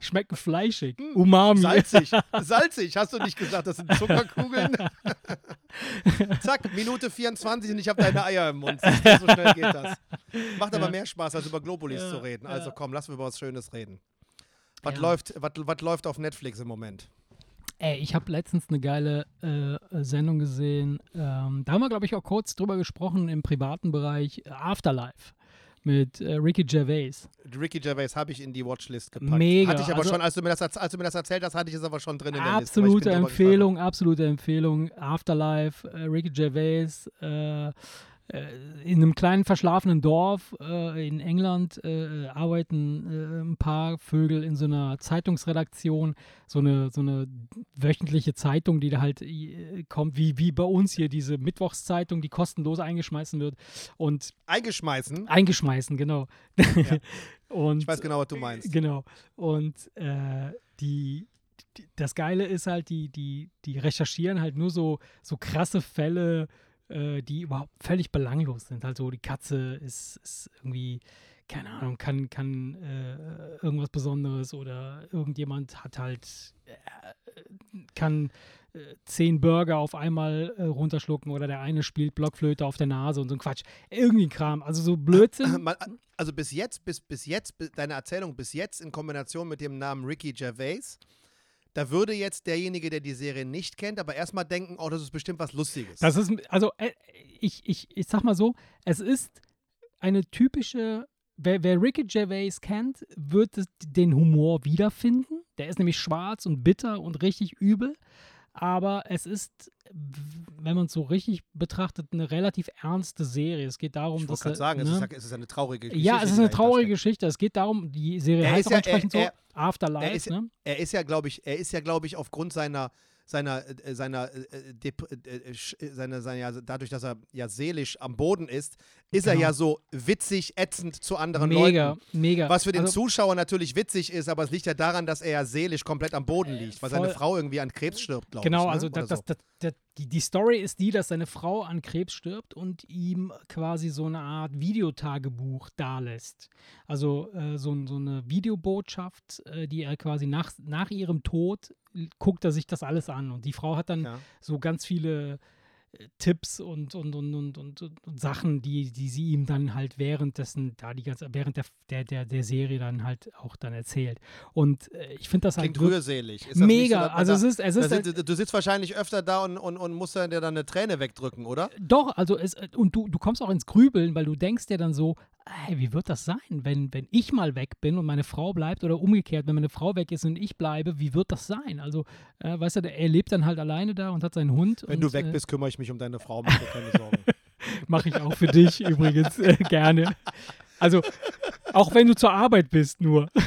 Schmecken fleischig. Umami. Salzig, [laughs] salzig. Hast du nicht gesagt, das sind Zuckerkugeln? [laughs] Zack, Minute 24 und ich habe deine Eier im Mund. So schnell geht das. Macht aber mehr Spaß, als über Globulis Ja, zu reden. Also komm, lass uns über was Schönes reden. Was, Ja. läuft, was, was läuft auf Netflix im Moment? Ey, ich habe letztens eine geile äh, Sendung gesehen. Ähm, da haben wir, glaube ich, auch kurz drüber gesprochen im privaten Bereich. äh, Afterlife mit äh, Ricky Gervais. Ricky Gervais habe ich in die Watchlist gepackt. Mega, Hatte ich aber also- schon, als du, mir das, als du mir das erzählt hast, hatte ich es aber schon drin in der Liste. Absolute Empfehlung, absolute Empfehlung. Afterlife, äh, Ricky Gervais, äh, in einem kleinen verschlafenen Dorf äh, in England äh, arbeiten äh, ein paar Vögel in so einer Zeitungsredaktion, so eine, so eine wöchentliche Zeitung, die da halt äh, kommt, wie, wie bei uns hier diese Mittwochszeitung, die kostenlos eingeschmeißen wird und Eingeschmeißen. eingeschmeißen, genau. [laughs] und Ich weiß genau, was du meinst. Genau. Und äh, die, das Geile ist halt, die, die, die recherchieren halt nur so, so krasse Fälle, äh, die überhaupt völlig belanglos sind. Also die Katze ist, ist irgendwie, keine Ahnung, kann, kann äh, irgendwas Besonderes oder irgendjemand hat halt, äh, kann äh, zehn Burger auf einmal äh, runterschlucken oder der eine spielt Blockflöte auf der Nase und so ein Quatsch. Irgendwie Kram. Also so Blödsinn. [clears throat] Also bis jetzt, bis, bis jetzt, deine Erzählung bis jetzt in Kombination mit dem Namen Ricky Gervais, da würde jetzt derjenige, der die Serie nicht kennt, aber erstmal denken, oh, das ist bestimmt was Lustiges. Das ist, also äh, ich, ich, ich sag mal so, es ist eine typische, wer, wer Ricky Gervais kennt, wird den Humor wiederfinden. Der ist nämlich schwarz und bitter und richtig übel. Aber es ist, wenn man es so richtig betrachtet, eine relativ ernste Serie. Es geht darum, ich dass er, sagen, es, ne? ist, ja- es ist eine traurige Geschichte. ja, es ist eine traurige. Geschichte. Es geht darum, die Serie Er heißt auch ja- entsprechend er- so Afterlife. er ist- ne? Er ist ja, glaube ich, er ist ja, glaube ich, aufgrund seiner seiner äh, seiner äh, äh, äh, äh, seiner, seiner ja, dadurch, dass er ja seelisch am Boden ist, ist er Genau. ja so witzig ätzend zu anderen Mega, Leuten. mega. Was für den Also- Zuschauer natürlich witzig ist, aber es liegt ja daran, dass er ja seelisch komplett am Boden liegt, weil seine voll. Frau irgendwie an Krebs stirbt, glaube Genau, ich. ne? also das, so. das, das, die, die Story ist die, dass seine Frau an Krebs stirbt und ihm quasi so eine Art Videotagebuch dalässt. Also äh, so, so eine Videobotschaft, äh, die er quasi nach, nach ihrem Tod guckt er sich das alles an. Und die Frau hat dann Ja. so ganz viele äh, Tipps und, und, und, und, und, und, Sachen, die, die sie ihm dann halt währenddessen, da die ganze, während der, der, der, der Serie dann halt auch dann erzählt. Und äh, ich finde das Klingt halt wirklich rührselig. Ist mega. so, also da- es ist, es ist halt, sit- du sitzt wahrscheinlich öfter da und, und, und musst dann dir dann eine Träne wegdrücken, oder? Doch, also es, und du, du kommst auch ins Grübeln, weil du denkst dir dann so, ey, wie wird das sein, wenn, wenn ich mal weg bin und meine Frau bleibt oder umgekehrt, wenn meine Frau weg ist und ich bleibe, wie wird das sein? Also, äh, weißt du, er lebt dann halt alleine da und hat seinen Hund. Wenn und, du weg äh, bist, kümmere ich mich um deine Frau, mach dir keine Sorgen. [laughs] Mache ich auch für dich übrigens äh, gerne. Also, auch wenn du zur Arbeit bist, nur. [laughs]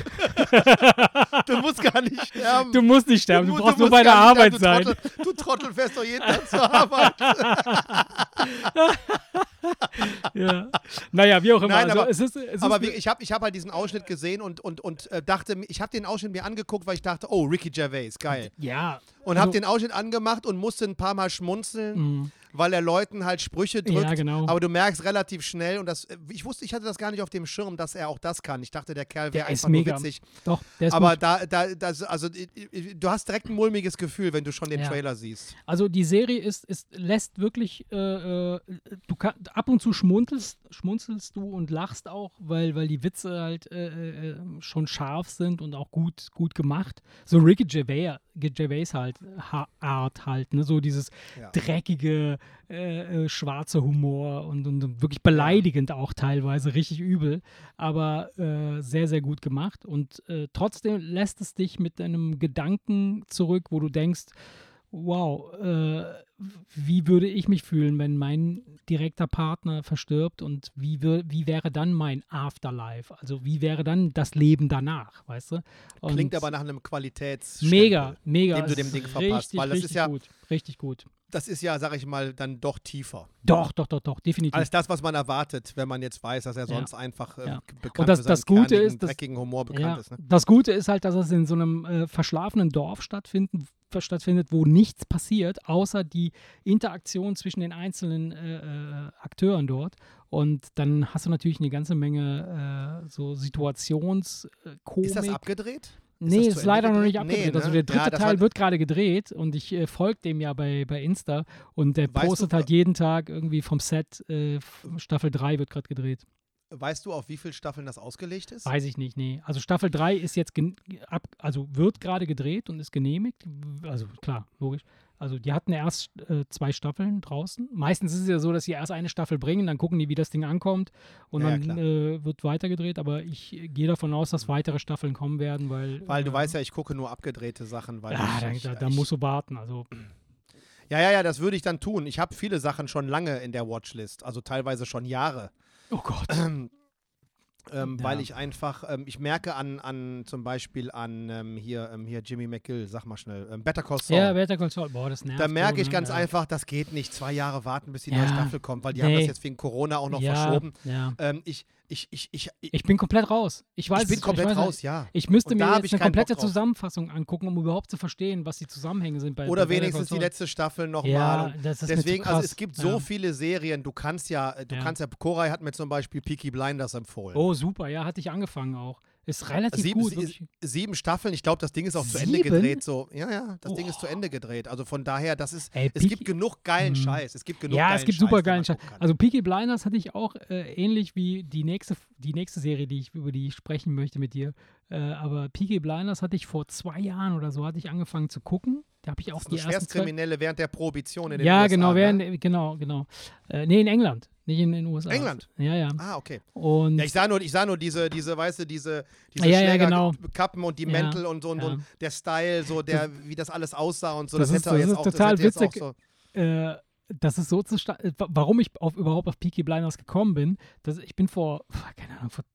Du musst gar nicht sterben. Du musst nicht sterben, du, mu- brauchst nur musst bei der Arbeit sterben. sein. Du Trottel, du Trottel fährst doch jeden Tag zur Arbeit. [laughs] [laughs] Ja. Naja, wie auch immer. Nein, also, aber- es ist, es Aber wie, ich habe ich hab halt diesen Ausschnitt gesehen und, und, und äh, dachte, ich habe den Ausschnitt mir angeguckt, weil ich dachte, oh, Ricky Gervais, geil. ja. Und also- habe den Ausschnitt angemacht und musste ein paar Mal schmunzeln, weil er Leuten halt Sprüche drückt. Ja, genau. Aber du merkst relativ schnell, und das, äh, ich wusste, ich hatte das gar nicht auf dem Schirm, dass er auch das kann. Ich dachte, der Kerl wäre einfach nur mega. witzig. Doch, der ist Aber gut. da, da, das, also, du hast direkt ein mulmiges Gefühl, wenn du schon den Ja. Trailer siehst. Also die Serie ist, ist lässt wirklich, äh, äh, du kann, ab und zu schmunzelst, schmunzelst du und lachst auch, weil, weil die Witze halt äh, äh, schon scharf sind und auch gut, gut gemacht. So Ricky Gervais, Gervais halt, ha Art halt, ne? so dieses Ja. dreckige, äh, äh, schwarze Humor und, und, wirklich beleidigend auch teilweise, richtig übel, aber äh, sehr, sehr gut gemacht und äh, trotzdem lässt es dich mit einem Gedanken zurück, wo du denkst, wow, äh, wie würde ich mich fühlen, wenn mein direkter Partner verstirbt und wie, wür- wie wäre dann mein Afterlife? Also wie wäre dann das Leben danach, weißt du? Und Klingt aber nach einem Qualitätsstempel. mega, mega. den du dem ist Ding verpasst, richtig, weil das ist richtig ja- gut, richtig gut. Das ist ja, sag ich mal, dann doch tiefer. Doch, doch, doch, doch, definitiv. Als das, was man erwartet, wenn man jetzt weiß, dass er sonst einfach äh, Ja. bekannt Und das- für das Gute kernigen, ist, dass- dreckigen Humor bekannt ja, ist. Ne? Das Gute ist halt, dass es in so einem äh, verschlafenen Dorf stattfinden, stattfindet, wo nichts passiert, außer die Interaktion zwischen den einzelnen äh, äh, Akteuren dort. Und dann hast du natürlich eine ganze Menge äh, so Situationskomik. Ist das abgedreht? Nee, ist, Ende leider noch nicht gedreht? Nee, abgedreht. ne? Also der dritte Ja, Teil wird gerade gedreht und ich äh, folge dem ja bei, bei Insta und der Weißt du, postet halt jeden Tag irgendwie vom Set, äh, Staffel 3 wird gerade gedreht. Weißt du, auf wie viele Staffeln das ausgelegt ist? Weiß ich nicht, nee. Also Staffel 3 ist jetzt, ab, also wird gerade gedreht und ist genehmigt. Also klar, logisch. Also die hatten erst äh, zwei Staffeln draußen. Meistens ist es ja so, dass sie erst eine Staffel bringen, dann gucken die, wie das Ding ankommt und Ja, dann äh, wird weitergedreht. Aber ich gehe davon aus, dass weitere Staffeln kommen werden, weil. Weil du äh, weißt ja, ich gucke nur abgedrehte Sachen. Weil Ja, ich, da, da, da ich, musst du warten. Also Ja, ja, ja, das würde ich dann tun. Ich habe viele Sachen schon lange in der Watchlist, also teilweise schon Jahre. Oh Gott. Ähm, Ja. Weil ich einfach, ähm, ich merke an, an zum Beispiel an ähm, hier, ähm, hier Jimmy McGill, sag mal schnell, ähm, Better Call Saul. Ja, Better Call Saul. Boah, das nervt. da merke ich ne? ganz ja. einfach, das geht nicht. Zwei Jahre warten, bis die Ja. neue Staffel kommt, weil die haben Nee. das jetzt wegen Corona auch noch verschoben. Ähm, ich, ich, ich, ich, ich, Ich bin komplett raus. Ich weiß ich bin komplett weiß, raus, ja. Ich müsste mir jetzt ich eine komplette. Zusammenfassung angucken, um überhaupt zu verstehen, was die Zusammenhänge sind bei Oder bei wenigstens die letzte Staffel nochmal. Ja, das ist Deswegen, also es gibt so viele Serien, du kannst ja, du kannst ja, Koray hat mir zum Beispiel Peaky Blinders empfohlen. Oh, super, ja, hatte ich angefangen auch. Ist relativ Sieben, gut. sie- sieben Staffeln, ich glaube, das Ding ist auch zu Ende Sieben? gedreht. So, ja, ja, das Ding ist zu Oh. Ende gedreht. Also von daher, das ist, Ey, es Peaky- gibt genug geilen Mhm. Scheiß. Es gibt genug Ja, es gibt Scheiß, super geilen Scheiß. Also Peaky Blinders hatte ich auch äh, ähnlich wie die nächste, die nächste Serie, die ich, über die ich sprechen möchte mit dir. Äh, aber Peaky Blinders hatte ich vor zwei Jahren oder so, hatte ich angefangen zu gucken. Da habe ich auch das die Schwerstkriminelle während der Prohibition in den Ja, USA. genau, ne? während, genau, genau. Äh, nee, in England, nicht in den USA. England? Ja, ja. Ah, okay. Und Ja, ich sah nur, ich sah nur diese, diese, weißt du, diese, diese Ja, ja, genau. Schlägerkappen und die Ja, Mäntel und so und, ja. und der Style, so der, wie das alles aussah und so. Das Das, ist- hätte das jetzt ist auch, total das hätte jetzt witzig. Auch so, äh, das ist so zustande, warum ich auf, überhaupt auf Peaky Blinders gekommen bin. Das, ich bin vor, keine Ahnung, vor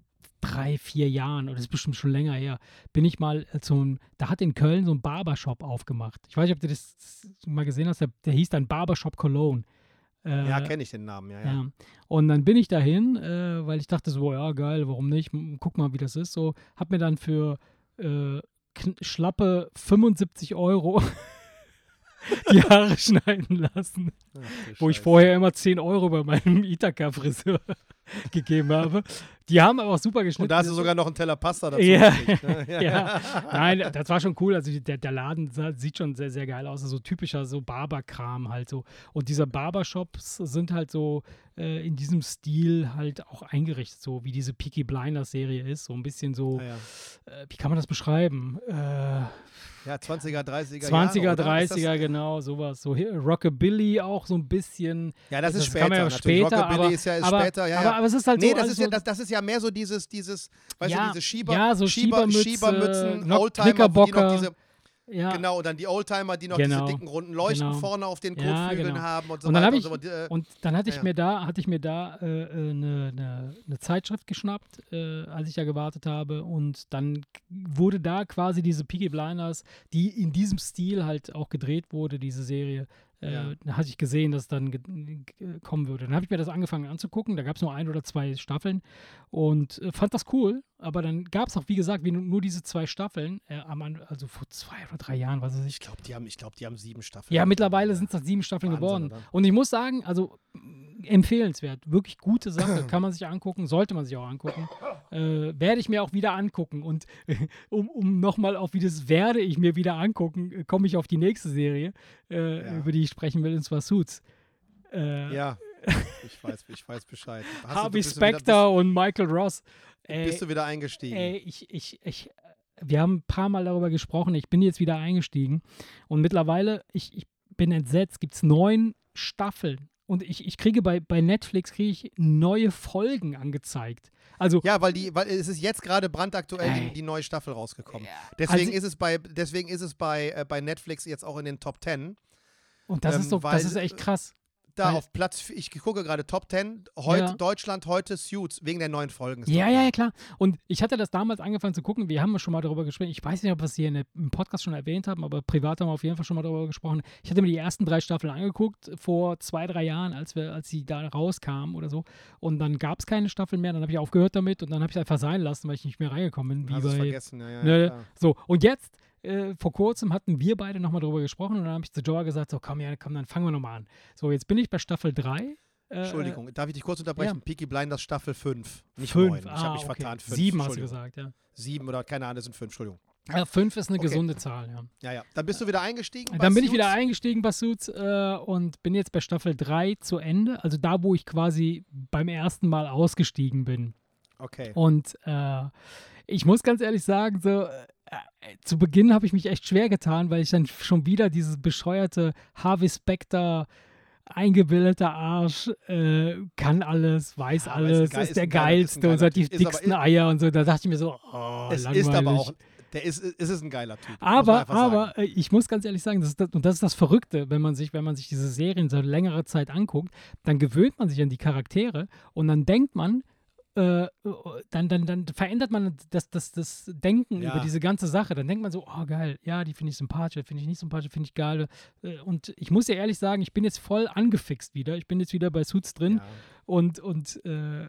drei, vier Jahren, oder das ist bestimmt schon länger her, bin ich mal äh, zum, da hat in Köln so ein Barbershop aufgemacht. Ich weiß nicht, ob du das mal gesehen hast, der, der hieß dann Barbershop Cologne. Äh, ja, kenne ich den Namen, ja, ja. ja. Und dann bin ich dahin, äh, weil ich dachte so, ja, geil, warum nicht? Guck mal, wie das ist. So, hab mir dann für äh, schlappe 75 Euro [laughs] die Haare [laughs] schneiden lassen, Ach, wo ich Scheiße. vorher immer 10 Euro bei meinem Ithaka-Friseur [laughs] gegeben habe. Die haben aber auch super geschnitten. Und da hast du sogar noch einen Teller Pasta dazu Ja. ne? [laughs] ja. Nein, das war schon cool. Also der, der Laden sieht schon sehr, sehr geil aus. Also so typischer so Barberkram halt so. Und diese Barbershops sind halt so äh, in diesem Stil halt auch eingerichtet, so wie diese Peaky Blinders Serie ist. So ein bisschen so, Ja, ja. äh, wie kann man das beschreiben? Äh, ja, 20er, 30er 20er, Jahre, oder? Ist 30er, genau, sowas. So Rockabilly auch so ein bisschen. Ja, das, ist Das später. kann man ja später, Rockabilly aber- ist ja ist aber, später, ja, aber, ja. Aber es ist halt nee, so. das, alles ist ja, so, das, das ist ja mehr so dieses, dieses, weißt Ja, du, diese Schieber, ja, so Schieber, Schiebermütze, Schiebermützen, Knock- Oldtimer, die noch diese, ja. genau, und dann die Oldtimer, die noch Genau. diese dicken runden Leuchten Genau. vorne auf den Ja, Kotflügeln genau. haben und so Und dann weiter. ich- und so. äh, Und dann hatte ich Ja, ja. mir da, hatte ich mir da äh, äh, eine, eine, eine Zeitschrift geschnappt, äh, als ich da gewartet habe. Und dann wurde da quasi diese Peaky Blinders, die in diesem Stil halt auch gedreht wurde, diese Serie. Äh, Ja. Da hatte ich gesehen, dass es dann kommen würde. Dann habe ich mir das angefangen anzugucken. Da gab es nur ein oder zwei Staffeln und äh, fand das cool. Aber dann gab es auch, wie gesagt, wie nur, diese zwei Staffeln. Äh, am also vor zwei oder drei Jahren, was weiß ich. ich glaube, die, haben- ich glaub, die haben sieben Staffeln. Ja, mittlerweile sind es sieben Staffeln Wahnsinn, geworden. oder? Und ich muss sagen, also empfehlenswert, wirklich gute Sache, [clears throat] kann man sich angucken, sollte man sich auch angucken. Äh, werde ich mir auch wieder angucken. Und um, um nochmal auf wie das werde ich mir wieder angucken, äh, komme ich auf die nächste Serie, äh, Ja. über die ich sprechen will, und zwar Suits. Äh, Ja, [laughs] ich weiß, ich weiß Bescheid. Hast Harvey Specter und Michael Ross. Bist, Ey, bist du wieder eingestiegen? Ey, ich, ich, ich, wir haben ein paar Mal darüber gesprochen. Ich bin jetzt wieder eingestiegen. Und mittlerweile, ich, ich bin entsetzt, gibt es neun Staffeln. Und ich, ich kriege bei, bei Netflix kriege ich neue Folgen angezeigt. Also, Ja, weil die, weil es ist jetzt gerade brandaktuell die, die neue Staffel rausgekommen. Deswegen Also- ist es bei, deswegen ist es bei, äh, bei Netflix jetzt auch in den Top 10. und das ähm, ist so, weil- das ist echt krass. Da Weil- auf Platz, ich gucke gerade Top 10, heute Ja. Deutschland, heute Suits, wegen der neuen Folgen. Ja, ja, ja, klar. Und ich hatte das damals angefangen zu gucken. Wir haben schon mal darüber gesprochen. Ich weiß nicht, ob wir es hier in im Podcast schon erwähnt haben, aber privat haben wir auf jeden Fall schon mal darüber gesprochen. Ich hatte mir die ersten drei Staffeln angeguckt vor zwei, drei Jahren, als wir, als sie da rauskamen oder so. Und dann gab es keine Staffel mehr. Dann habe ich aufgehört damit und dann habe ich es einfach sein lassen, weil ich nicht mehr reingekommen bin. Wie bei, vergessen, ja, ja, Ne, so, und jetzt, äh, vor kurzem hatten wir beide nochmal drüber gesprochen und dann habe ich zu Joa gesagt, so komm, ja, komm, dann fangen wir nochmal an. So, jetzt bin ich bei Staffel 3. Äh, Entschuldigung, darf ich dich kurz unterbrechen? ja. Peaky Blinders Staffel 5, nicht Fünf. 9. Ich ah, habe mich okay. vertan. Fünf, Sieben hast du gesagt, ja. Sieben oder keine Ahnung, das sind fünf, Entschuldigung. Ja, fünf ist eine Okay. gesunde Zahl, ja. Ja, ja. Dann bist du wieder eingestiegen? Dann bin ich wieder eingestiegen bei Suits äh, und bin jetzt bei Staffel 3 zu Ende. Also da, wo ich quasi beim ersten Mal ausgestiegen bin. Okay. Und äh, ich muss ganz ehrlich sagen, so zu Beginn habe ich mich echt schwer getan, weil ich dann schon wieder dieses bescheuerte Harvey Specter eingebildeter Arsch, äh, kann alles, weiß Ja, ist alles, geil- ist, ist der ein geiler- ist geilste und hat die. Ist aber- dicksten Eier und so. Da dachte ich mir so, oh, es langweilig. ist aber auch, der ist, ist es ein geiler Typ. Aber, sagen. aber äh, ich muss ganz ehrlich sagen, das ist das, und das ist das Verrückte, wenn man sich, wenn man sich diese Serien so längere Zeit anguckt, dann gewöhnt man sich an die Charaktere und dann denkt man, äh, dann, dann, dann verändert man das, das, das Denken Ja. über diese ganze Sache. Dann denkt man so, oh geil, ja, die finde ich sympathisch, finde ich nicht sympathisch, finde ich geil. Äh, Und ich muss dir ehrlich sagen, ich bin jetzt voll angefixt wieder. Ich bin jetzt wieder bei Suits drin Ja. und, und äh,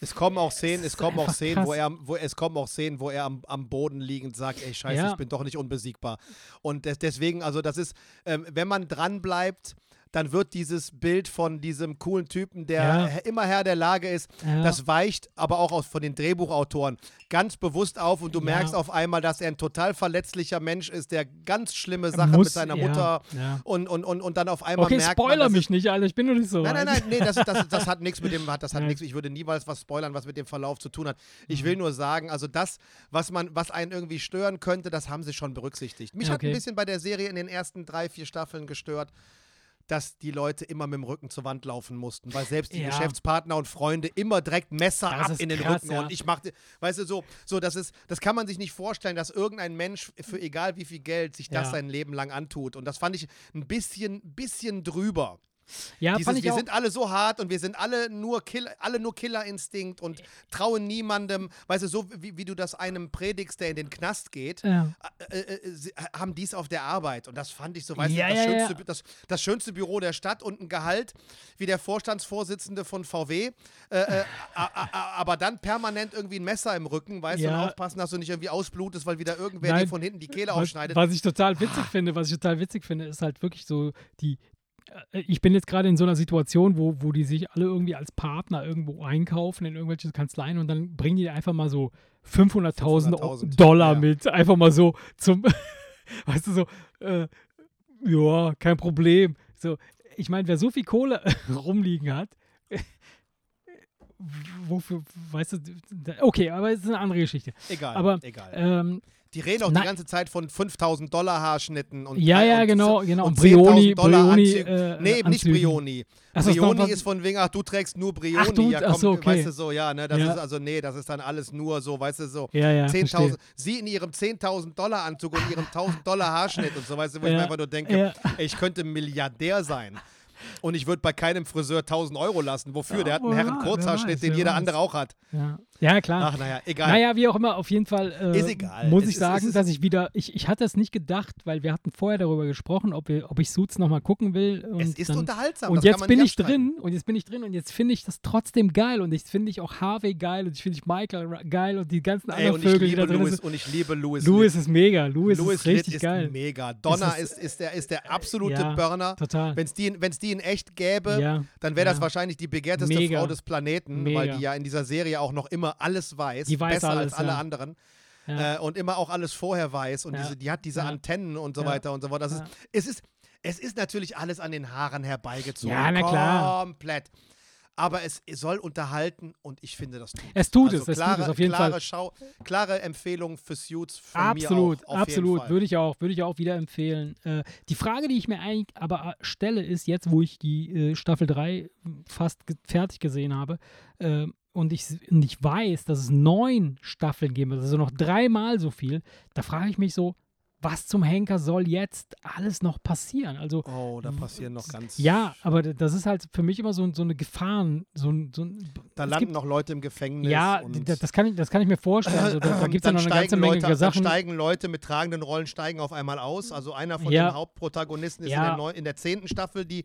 Es kommen auch Szenen, es kommen auch Szenen, wo krass. er, wo es kommen auch Szenen, wo er am, am Boden liegend sagt, ey Scheiße, Ja. ich bin doch nicht unbesiegbar. Und des, deswegen, also das ist, ähm, wenn man dran bleibt, dann wird dieses Bild von diesem coolen Typen, der Ja. immer Herr der Lage ist, Ja. das weicht aber auch aus, von den Drehbuchautoren ganz bewusst auf und du merkst auf einmal, dass er ein total verletzlicher Mensch ist, der ganz schlimme Sachen mit seiner Mutter. Und, und, und, und dann auf einmal Okay, merkt man, spoiler dass mich nicht, Alter, ich bin noch nicht so Nein, nein, nein, nee, das, das, das hat nichts mit dem, hat- das hat nichts, ich würde niemals was spoilern, was mit dem Verlauf zu tun hat. Ich Mhm. will nur sagen, also das, was man, was einen irgendwie stören könnte, das haben sie schon berücksichtigt. Mich hat Okay. ein bisschen bei der Serie in den ersten drei, vier Staffeln gestört, dass die Leute immer mit dem Rücken zur Wand laufen mussten, weil selbst die Ja. Geschäftspartner und Freunde immer direkt Messer Das ab in den krass, Rücken ja. und ich machte, weißt du, so, so das ist, das kann man sich nicht vorstellen, dass irgendein Mensch für egal wie viel Geld sich das Ja. sein Leben lang antut und das fand ich ein bisschen, bisschen drüber. Ja, Dieses, fand ich wir auch. sind alle so hart und wir sind alle nur Kill, alle nur Killerinstinkt und trauen niemandem, weißt du, so wie, wie du das einem predigst, der in den Knast geht, ja. äh, äh, sie haben dies auf der Arbeit. Und das fand ich so, weißt Ja, du, das, ja, schönste. Das, das schönste Büro der Stadt und ein Gehalt wie der Vorstandsvorsitzende von VW, äh, äh, aber dann permanent irgendwie ein Messer im Rücken, weißt du, und aufpassen, dass du nicht irgendwie ausblutest, weil wieder irgendwer Nein. dir von hinten die Kehle Was, aufschneidet. was ich total witzig finde, was ich total witzig finde, ist halt wirklich so die. Äh, Ich bin jetzt gerade in so einer Situation, wo, wo die sich alle irgendwie als Partner irgendwo einkaufen in irgendwelche Kanzleien und dann bringen die einfach mal so 500.000 500.000, Dollar ja. mit. Einfach mal so zum, [laughs] weißt du, so, äh, ja, kein Problem. So, ich meine, wer so viel Kohle [laughs] rumliegen hat, [laughs] wofür, weißt du, okay, aber es ist eine andere Geschichte. Egal, Aber egal. ähm, Die reden auch Nein. die ganze Zeit von 5000 Dollar Haarschnitten und Ja, ja, und genau, genau. Und Brioni, 10.000 Dollar Brioni, äh, nee, nicht. Brioni. Ach, ist Brioni was- ist von wegen, ach, du trägst nur Brioni. Ach, du- ja, ach komm, so, okay. weißt du so, ja, ne, das Ja. ist also, nee, das ist dann alles nur so, weißt du so. Ja, ja, 10.000, verstehe. sie in ihrem 10.000 Dollar Anzug und ihrem 1000 Dollar Haarschnitt und so, weißt du, wo ich Ja, mir einfach nur denke, ja. ey, ich könnte Milliardär sein. Und ich würde bei keinem Friseur 1000 Euro lassen. Wofür? Der hat einen Ja, Herren wer Kurzhaarschnitt, weiß, den jeder weiß. andere auch hat. Ja, ja klar. Ach, naja, egal. Naja, wie auch immer, auf jeden Fall äh, muss Es ich ist- sagen, dass ich wieder, ich, ich hatte es nicht gedacht, weil wir hatten vorher darüber gesprochen, ob, wir, ob ich Suits nochmal gucken will. Es ist dann, unterhaltsam. Und das jetzt bin ich drin und jetzt bin ich drin und jetzt finde ich das trotzdem geil und ich finde ich auch Harvey geil und ich finde ich Michael geil und die ganzen Ey, anderen und ich Vögel, die da liebe drin Louis sind. und ich liebe Louis. Louis ist mega, Louis, Louis ist richtig Litt geil. ist mega. Donner ist, ist, der, ist der absolute Ja, Burner. Total. Wenn es die, wenn's die in echt gäbe, Ja, dann wäre das ja. wahrscheinlich die begehrteste Mega. Frau des Planeten, Mega. weil die ja in dieser Serie auch noch immer alles weiß. Die weiß besser alles, als alle ja. anderen. Ja. Äh, und immer auch alles vorher weiß. Und Ja. diese, die hat diese. Antennen und so weiter und so fort. Das ist, es, ist, es ist natürlich alles an den Haaren herbeigezogen. Ja, na klar. Komplett. Aber es soll unterhalten und ich finde, das tut Es tut also es, es klare, tut es auf jeden klare Fall. Schau, klare Empfehlung für Suits von Absolut, mir auch. Absolut. Würde ich auch, würde ich auch wieder empfehlen. Äh, die Frage, die ich mir eigentlich aber äh, stelle, ist jetzt, wo ich die äh, Staffel 3 fast ge fertig gesehen habe äh, und, ich, und ich weiß, dass es neun Staffeln geben wird, also noch dreimal so viel, da frage ich mich so, was zum Henker soll jetzt alles noch passieren? Also, Oh, da passieren noch ganz. ja, aber das ist halt für mich immer so, so eine Gefahren, so ein, so ein Da landen gibt, noch Leute im Gefängnis. Ja, und d- das kann, ich, das kann ich mir vorstellen. Also, da da [clears throat] gibt es ja dann noch eine ganze Menge Leute, Dann Sachen. steigen Leute mit tragenden Rollen steigen auf einmal aus. Also einer von Ja. den Hauptprotagonisten ist Ja. in, der neu, in der zehnten Staffel, die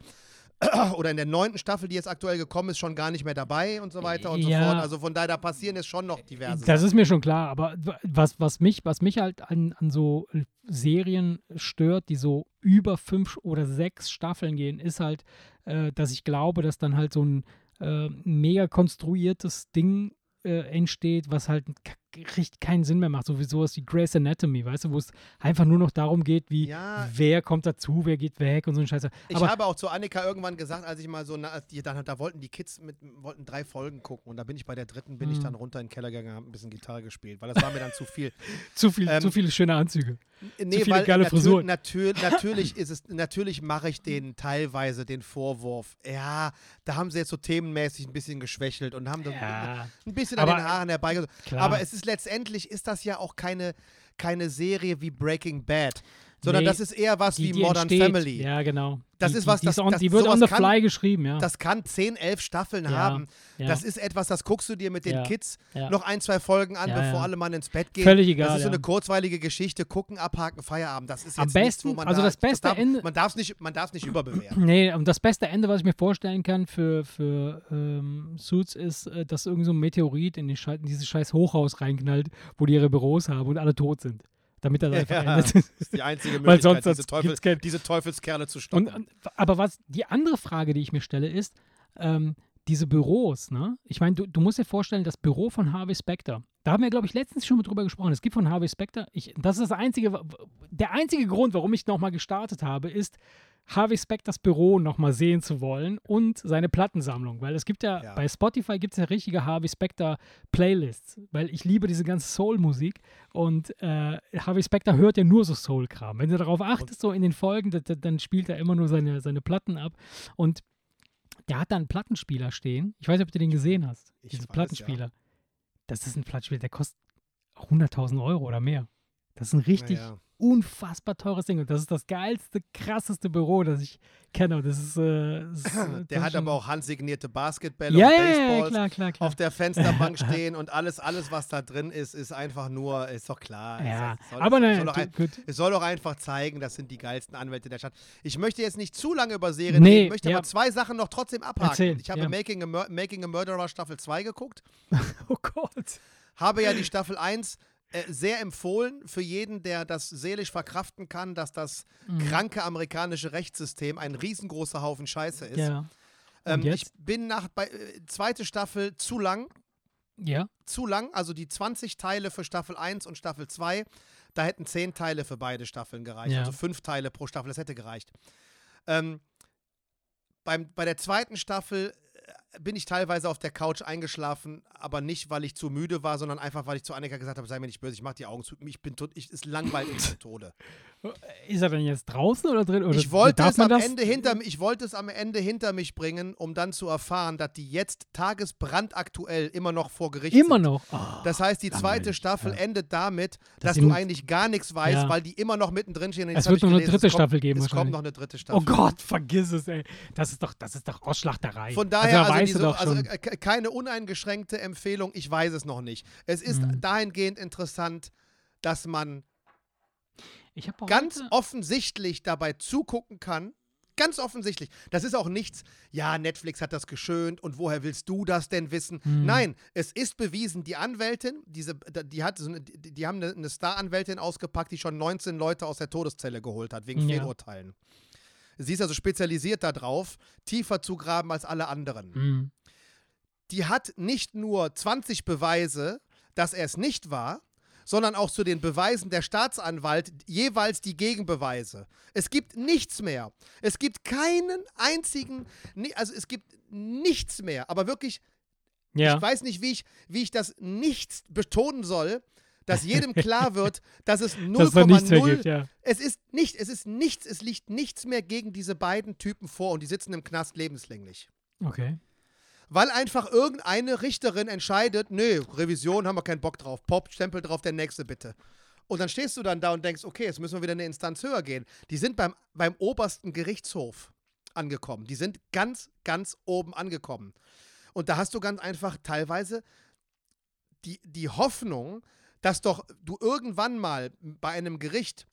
[clears throat] oder in der neunten Staffel, die jetzt aktuell gekommen ist, schon gar nicht mehr dabei und so weiter und Ja. so fort. Also von daher, da passieren jetzt schon noch diverse Das ist mir schon klar, aber was, was, mich, was mich halt an, an so Serien stört, die so über fünf oder sechs Staffeln gehen, ist halt, äh, dass ich glaube, dass dann halt so ein äh, mega konstruiertes Ding äh, entsteht, was halt richtig keinen Sinn mehr macht. So wie sowas wie Grey's Anatomy, weißt du, wo es einfach nur noch darum geht, wie Ja. wer kommt dazu, wer geht weg und so ein Scheiße. Ich Aber habe auch zu Annika irgendwann gesagt, als ich mal so, na, die, dann, da wollten die Kids mit, wollten drei Folgen gucken und da bin ich bei der dritten, bin ich Mhm. dann runter in den Keller gegangen, habe ein bisschen Gitarre gespielt, weil das war mir dann zu viel. [laughs] zu, viel, ähm, zu viele schöne Anzüge. Nee, viele geile natür Frisuren. natür natürlich ist es, natürlich mache ich denen teilweise den Vorwurf. Ja, da haben sie jetzt so themenmäßig ein bisschen geschwächelt und haben Ja, ein bisschen Aber, an den Haaren herbeigezogen. Aber es ist letztendlich ist das ja auch keine, keine Serie wie Breaking Bad, sondern Nee, das ist eher was die, wie die Modern entsteht. Family. Ja, genau. Das die, ist was, die, das- on, das- die wird on the kann- fly geschrieben, ja. Das kann 10, 11 Staffeln Ja, haben. ja. Das ist etwas, das guckst du dir mit den Ja, Kids noch ein, zwei Folgen an, bevor alle Mann ins Bett gehen. Völlig egal, Das ist so eine kurzweilige Geschichte. Gucken, abhaken, Feierabend. Das ist jetzt Am nichts, besten- wo man also da, das beste darf, Ende- Man darf es nicht, man darf's nicht überbewerten. [clears throat] Nee, und das beste Ende, was ich mir vorstellen kann für, für ähm, Suits, ist, äh, dass irgend so ein Meteorit in, die in dieses scheiß Hochhaus reinknallt, wo die ihre Büros haben und alle tot sind. Damit das einfach Ja, endet. das ist die einzige [laughs] Möglichkeit, sonst- diese, Teufel, diese Teufelskerle zu stoppen. und, aber was die andere Frage, die ich mir stelle, ist, ähm, diese Büros, ne? Ich meine, du, du musst dir vorstellen, das Büro von Harvey Specter, da haben wir, glaube ich, letztens schon mal drüber gesprochen. Es gibt von Harvey Specter, ich, das ist das einzige, der einzige Grund, warum ich nochmal gestartet habe, ist, Harvey Specters Büro nochmal sehen zu wollen und seine Plattensammlung. Weil es gibt ja, Ja. bei Spotify gibt es ja richtige Harvey Specter Playlists, weil ich liebe diese ganze Soul-Musik und äh, Harvey Specter hört ja nur so Soul-Kram. Wenn du darauf achtest, so in den Folgen, da- da- dann spielt er immer nur seine, seine Platten ab und der hat da einen Plattenspieler stehen. Ich weiß nicht, ob du den gesehen hast. Ich Diesen weiß, Plattenspieler. Das ist ein Plattenspieler, der kostet 100.000 Euro oder mehr. Das ist ein richtig Naja. unfassbar teures Ding. Und das ist das geilste, krasseste Büro, das ich kenne. Und das ist. Äh, das ist äh, das Der ist hat aber auch handsignierte Basketbälle Ja, und ja, ja, Baseballs klar, klar, klar. auf der Fensterbank [laughs] stehen und alles, alles, was da drin ist, ist einfach nur, ist doch klar. ja, Es soll, aber es nein, soll ein, es soll doch einfach zeigen, das sind die geilsten Anwälte der Stadt. Ich möchte jetzt nicht zu lange über Serien Nee, reden, möchte ja. aber zwei Sachen noch trotzdem abhaken. Erzähl, ich habe ja. Making, a Mur Making a Murderer Staffel 2 geguckt, [laughs] Oh Gott. habe ja die Staffel 1 äh, sehr empfohlen für jeden, der das seelisch verkraften kann, dass das Mhm. kranke amerikanische Rechtssystem ein riesengroßer Haufen Scheiße ist. Ja. ähm? Ich bin nach bei, äh, zweite Staffel zu lang, Ja. zu lang, also die 20 Teile für Staffel 1 und Staffel 2, da hätten 10 Teile für beide Staffeln gereicht, Ja. also 5 Teile pro Staffel, das hätte gereicht. Ähm, beim, bei der zweiten Staffel äh, bin ich teilweise auf der Couch eingeschlafen, aber nicht, weil ich zu müde war, sondern einfach, weil ich zu Annika gesagt habe, sei mir nicht böse, ich mach die Augen zu, ich bin tot, ich, es langweilt mich zu Tode. [laughs] Ist er denn jetzt draußen oder drin? Oder Ich wollte, es am das? Ende hinter, ich wollte es am Ende hinter mich bringen, um dann zu erfahren, dass die jetzt tagesbrandaktuell immer noch vor Gericht Immer sind. noch. Oh, Das heißt, die zweite Langweilig, Staffel ja. endet damit, Dass dass du eigentlich gar nichts weißt, Ja. weil die immer noch mittendrin stehen. Es wird noch eine gelesen, dritte es kommt, Staffel geben Es kommt noch eine dritte Staffel. oh Gott, vergiss es, ey. Das ist doch, das ist doch Ausschlachterei. Von daher, also, weißt du diese, doch also schon. ke- keine uneingeschränkte Empfehlung, ich weiß es noch nicht. Es ist Mhm. dahingehend interessant, dass man ganz offensichtlich dabei zugucken kann. Ganz offensichtlich. Das ist auch nichts, ja, Netflix hat das geschönt und woher willst du das denn wissen? Hm. Nein, es ist bewiesen, die Anwältin, diese, die, hat so eine, die, haben eine, eine Star-Anwältin ausgepackt, die schon 19 Leute aus der Todeszelle geholt hat, wegen Ja. Fehlurteilen. Sie ist also spezialisiert darauf, tiefer zu graben als alle anderen. Hm. Die hat nicht nur 20 Beweise, dass er es nicht war, sondern auch zu den Beweisen der Staatsanwalt jeweils die Gegenbeweise. Es gibt nichts mehr. Es gibt keinen einzigen, also es gibt nichts mehr, aber wirklich, Ja. ich weiß nicht, wie ich, wie ich das nichts betonen soll, dass jedem [laughs] klar wird, dass es Dass es da nichts mehr 0,0 gibt, ja. es ist nicht, es ist nichts, es liegt nichts mehr gegen diese beiden Typen vor und die sitzen im Knast lebenslänglich. Okay. Weil einfach irgendeine Richterin entscheidet, nö, Revision haben wir keinen Bock drauf. Pop, Stempel drauf, der nächste bitte. Und dann stehst du dann da und denkst, okay, jetzt müssen wir wieder eine Instanz höher gehen. Die sind beim, beim obersten Gerichtshof angekommen. Die sind ganz, ganz oben angekommen. Und da hast du ganz einfach teilweise die, die Hoffnung, dass doch du irgendwann mal bei einem Gericht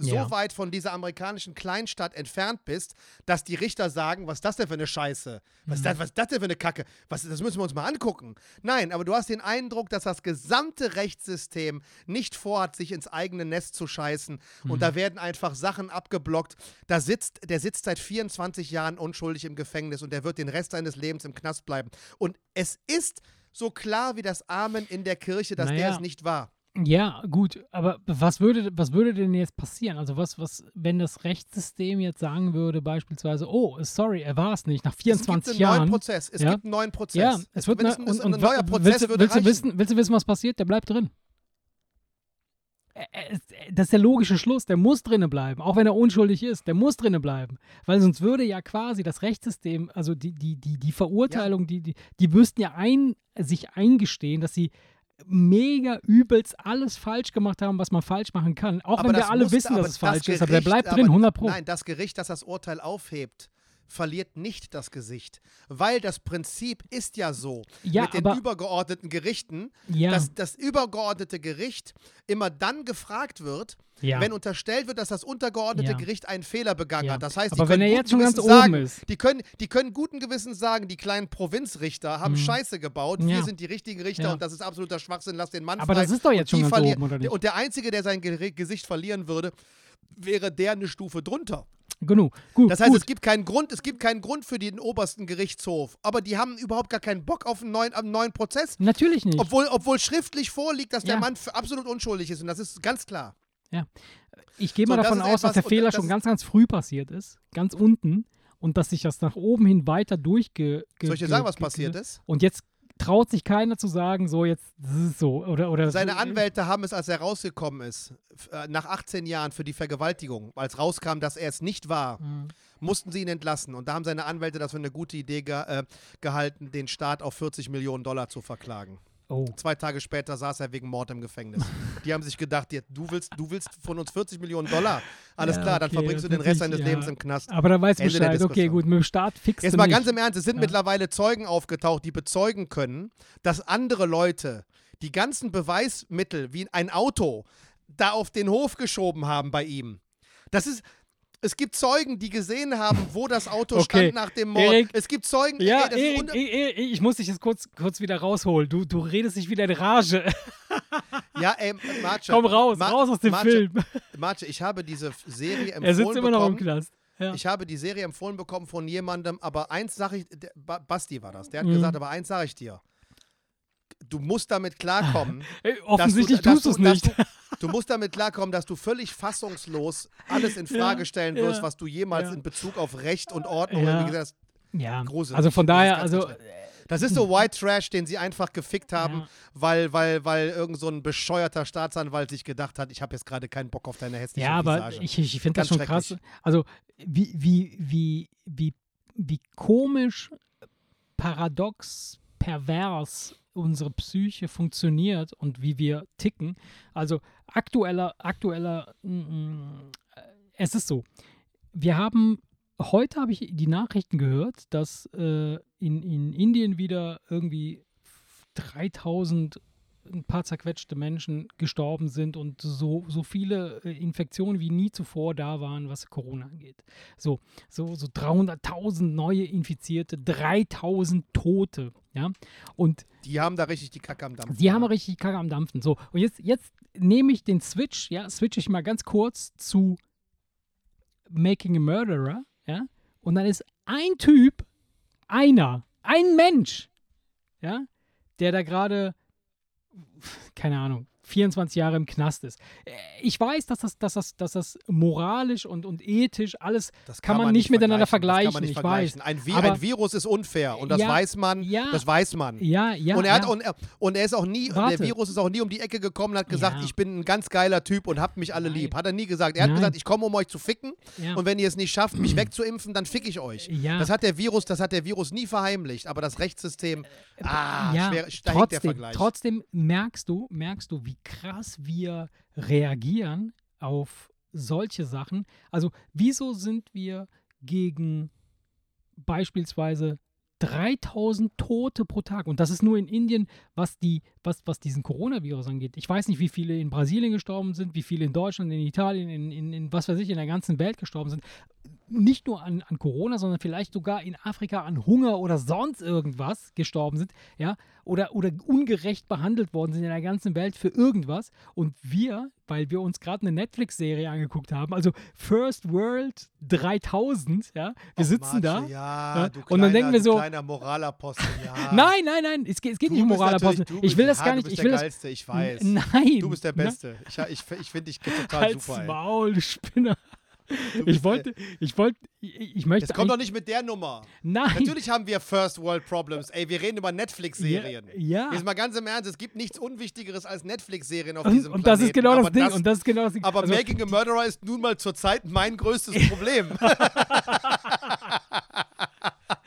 so Ja. weit von dieser amerikanischen Kleinstadt entfernt bist, dass die Richter sagen, was ist das denn für eine Scheiße? Was, ist, das, was ist das denn für eine Kacke? Was, das müssen wir uns mal angucken. Nein, aber du hast den Eindruck, dass das gesamte Rechtssystem nicht vorhat, sich ins eigene Nest zu scheißen. Und da werden einfach Sachen abgeblockt. Da sitzt, der sitzt seit 24 Jahren unschuldig im Gefängnis und der wird den Rest seines Lebens im Knast bleiben. Und es ist so klar wie das Amen in der Kirche, dass der Naja. es nicht war. Ja, gut, aber was würde, was würde denn jetzt passieren? Also was, was, wenn das Rechtssystem jetzt sagen würde, beispielsweise, oh, sorry, er war es nicht, nach Es gibt 24 einen Jahren. neuen Prozess. Es Ja. gibt einen neuen Prozess. Ja, es wird wenn ne, es ein, und, ein und neuer Prozess willst, würde willst, du wissen, willst du wissen, was passiert? Der bleibt drin. Ä- ä- Das ist der logische Schluss. Der muss drinnen bleiben, auch wenn er unschuldig ist. Der muss drinnen bleiben, weil sonst würde ja quasi das Rechtssystem, also die die die die Verurteilung, die die die müssten ja ein, sich eingestehen, dass sie mega übelst alles falsch gemacht haben, was man falsch machen kann. Auch wenn das wir alle musste- wissen, aber dass es falsch das ist, aber der Gericht- bleibt drin, aber- 100 Pro. Nein, das Gericht, das das Urteil aufhebt, verliert nicht das Gesicht. Weil das Prinzip ist ja so, Ja, mit den übergeordneten Gerichten, Ja. dass das übergeordnete Gericht immer dann gefragt wird, Ja. wenn unterstellt wird, dass das untergeordnete. Gericht einen Fehler begangen hat. Das heißt, die können sagen. Die können, die können guten Gewissens sagen, die kleinen Provinzrichter haben Scheiße gebaut, wir Mhm. Sind die richtigen Richter und das ist absoluter Schwachsinn, lass den Mann Aber frei. das ist doch jetzt schon ganz oben, oder nicht? Und der Einzige, der sein Ge Gesicht verlieren würde, wäre der eine Stufe drunter. Genug. Gut. Das heißt, gut. es gibt keinen Grund, es gibt keinen Grund für den obersten Gerichtshof. Aber die haben überhaupt gar keinen Bock auf einen neuen, einen neuen Prozess. Natürlich nicht. Obwohl, obwohl schriftlich vorliegt, dass der Ja. Mann f- absolut unschuldig ist. Und das ist ganz klar. Ja. Ich gehe mal So, das davon ist aus, dass der Fehler das schon ganz, ganz früh passiert ist. Ganz unten. Und dass sich das nach oben hin weiter durchge. ge- Soll ich dir ge- sagen, was passiert ist? Und jetzt traut sich keiner zu sagen, so jetzt, das ist so. Oder, oder Seine Anwälte haben es, als er rausgekommen ist, äh, nach 18 Jahren für die Vergewaltigung, als rauskam, dass er es nicht war, Mhm. mussten sie ihn entlassen. Und da haben seine Anwälte das für eine gute Idee ge äh, gehalten, den Staat auf 40 Millionen Dollar zu verklagen. Oh. Zwei Tage später saß er wegen Mord im Gefängnis. [laughs] Die haben sich gedacht, ja, du, willst, du willst von uns 40 Millionen Dollar. Alles Ja, klar, dann okay, verbringst du den Rest deines natürlich- Lebens ja. im Knast. Aber da weiß Ende der Bescheid. Okay, gut, mit dem Staat fix Jetzt du mal nicht. ganz im Ernst, es sind Ja. mittlerweile Zeugen aufgetaucht, die bezeugen können, dass andere Leute die ganzen Beweismittel wie ein Auto da auf den Hof geschoben haben bei ihm. Das ist. Es gibt Zeugen, die gesehen haben, wo das Auto Okay. stand nach dem Mord. Erik. es gibt Zeugen, Ja, ey, Erik, Erik, Erik, ich muss dich jetzt kurz, kurz wieder rausholen. Du, du redest dich wieder in Rage. [laughs] ja, ey, Marce, Komm raus, Ma- raus aus dem Marce, Film. Marce, ich habe diese Serie empfohlen Er sitzt immer noch im bekommen. Knast. Ja. Ich habe die Serie empfohlen bekommen von jemandem, aber eins sage ich, Basti war das, der hat Mhm. gesagt, aber eins sage ich dir. Du musst damit klarkommen. [laughs] Ey, offensichtlich dass tust du es nicht. Du, du musst damit klarkommen, dass du völlig fassungslos alles in [laughs] Frage Ja, stellen wirst, ja, was du jemals in Bezug auf Recht und Ordnung Ja. wie gesagt hast. Ja, Gruselig. also von daher, also Das ist so White Trash, den sie einfach gefickt haben, Ja. weil, weil, weil irgend so ein bescheuerter Staatsanwalt sich gedacht hat, ich habe jetzt gerade keinen Bock auf deine hässliche Ja, aber Visage. ich, ich finde das schon krass. Also, wie, wie, wie, wie, wie komisch, paradox, pervers unsere Psyche funktioniert und wie wir ticken. Also, aktueller, aktueller, mm, mm, es ist so. Wir haben, heute habe ich die Nachrichten gehört, dass äh, in, in Indien wieder irgendwie 3000 ein paar zerquetschte Menschen gestorben sind und so, so viele äh, Infektionen wie nie zuvor da waren, was Corona angeht. So, so, so 300.000 neue Infizierte, 3.000 Tote, ja. Und die haben da richtig die Kacke am Dampf. die haben richtig Kacke am Dampfen. So, und jetzt, jetzt nehme ich den Switch, ja, switche ich mal ganz kurz zu Making a Murderer, ja, und dann ist ein Typ, einer, ein Mensch, ja, der da gerade, keine Ahnung, 24 Jahre im Knast ist. Äh, Ich weiß, dass das, dass das, dass das moralisch und, und ethisch alles Das kann, man nicht miteinander vergleichen. Kann man nicht ich vergleichen. weiß. Ein, Vi ein Virus ist unfair und das Ja, weiß man. ja. Das weiß man. Ja, ja. und, er hat, ja. und, er, und er ist auch nie, der Virus ist auch nie um die Ecke gekommen und hat gesagt, ich bin ein ganz geiler Typ und habt mich alle Nein. lieb. Hat er nie gesagt. Er hat Nein. gesagt, ich komme, um euch zu ficken und wenn ihr es nicht schafft, mich [clears throat] wegzuimpfen, dann fick ich euch. Das hat der Virus, das hat der Virus nie verheimlicht, aber das Rechtssystem, ah, ja, schwer, da hinkt der trotzdem, Vergleich. trotzdem merkst du, merkst du, wie krass wir reagieren auf solche Sachen. Also, wieso sind wir gegen beispielsweise 3000 Tote pro Tag. Und das ist nur in Indien, was, die, was, was diesen Coronavirus angeht. Ich weiß nicht, wie viele in Brasilien gestorben sind, wie viele in Deutschland, in Italien, in, in, in was weiß ich, in der ganzen Welt gestorben sind. Nicht nur an, an Corona, sondern vielleicht sogar in Afrika an Hunger oder sonst irgendwas gestorben sind, ja, oder, oder ungerecht behandelt worden sind in der ganzen Welt für irgendwas. Und wir, weil wir uns gerade eine Netflix-Serie angeguckt haben, also First World 3000, ja, wir sitzen da. Ja, Ja, du und dann denken wir so- kleiner Moralapostel, ja. [laughs] Nein, nein, nein, es geht, es geht Du nicht um Moralapostel. Ich will bist- das ja, gar du nicht. bist Ich der will das, Geilste, ich weiß. Nein. Du bist der ne? Beste. Ich, ich, ich finde dich total Halt's super. Ey. Maul, du Spinner. Du Ich wollte, ich wollte, ich, möchte. Jetzt komm doch nicht mit der Nummer. Nein. Natürlich haben wir First World Problems. Ey, wir reden über Netflix-Serien. Ja. Jetzt mal ganz im Ernst, es gibt nichts Unwichtigeres als Netflix-Serien auf Und, diesem und Planeten. das ist genau aber das Ding. und das ist genau das Ding. aber Also, Making a Murderer ist nun mal zurzeit mein größtes Problem. [laughs]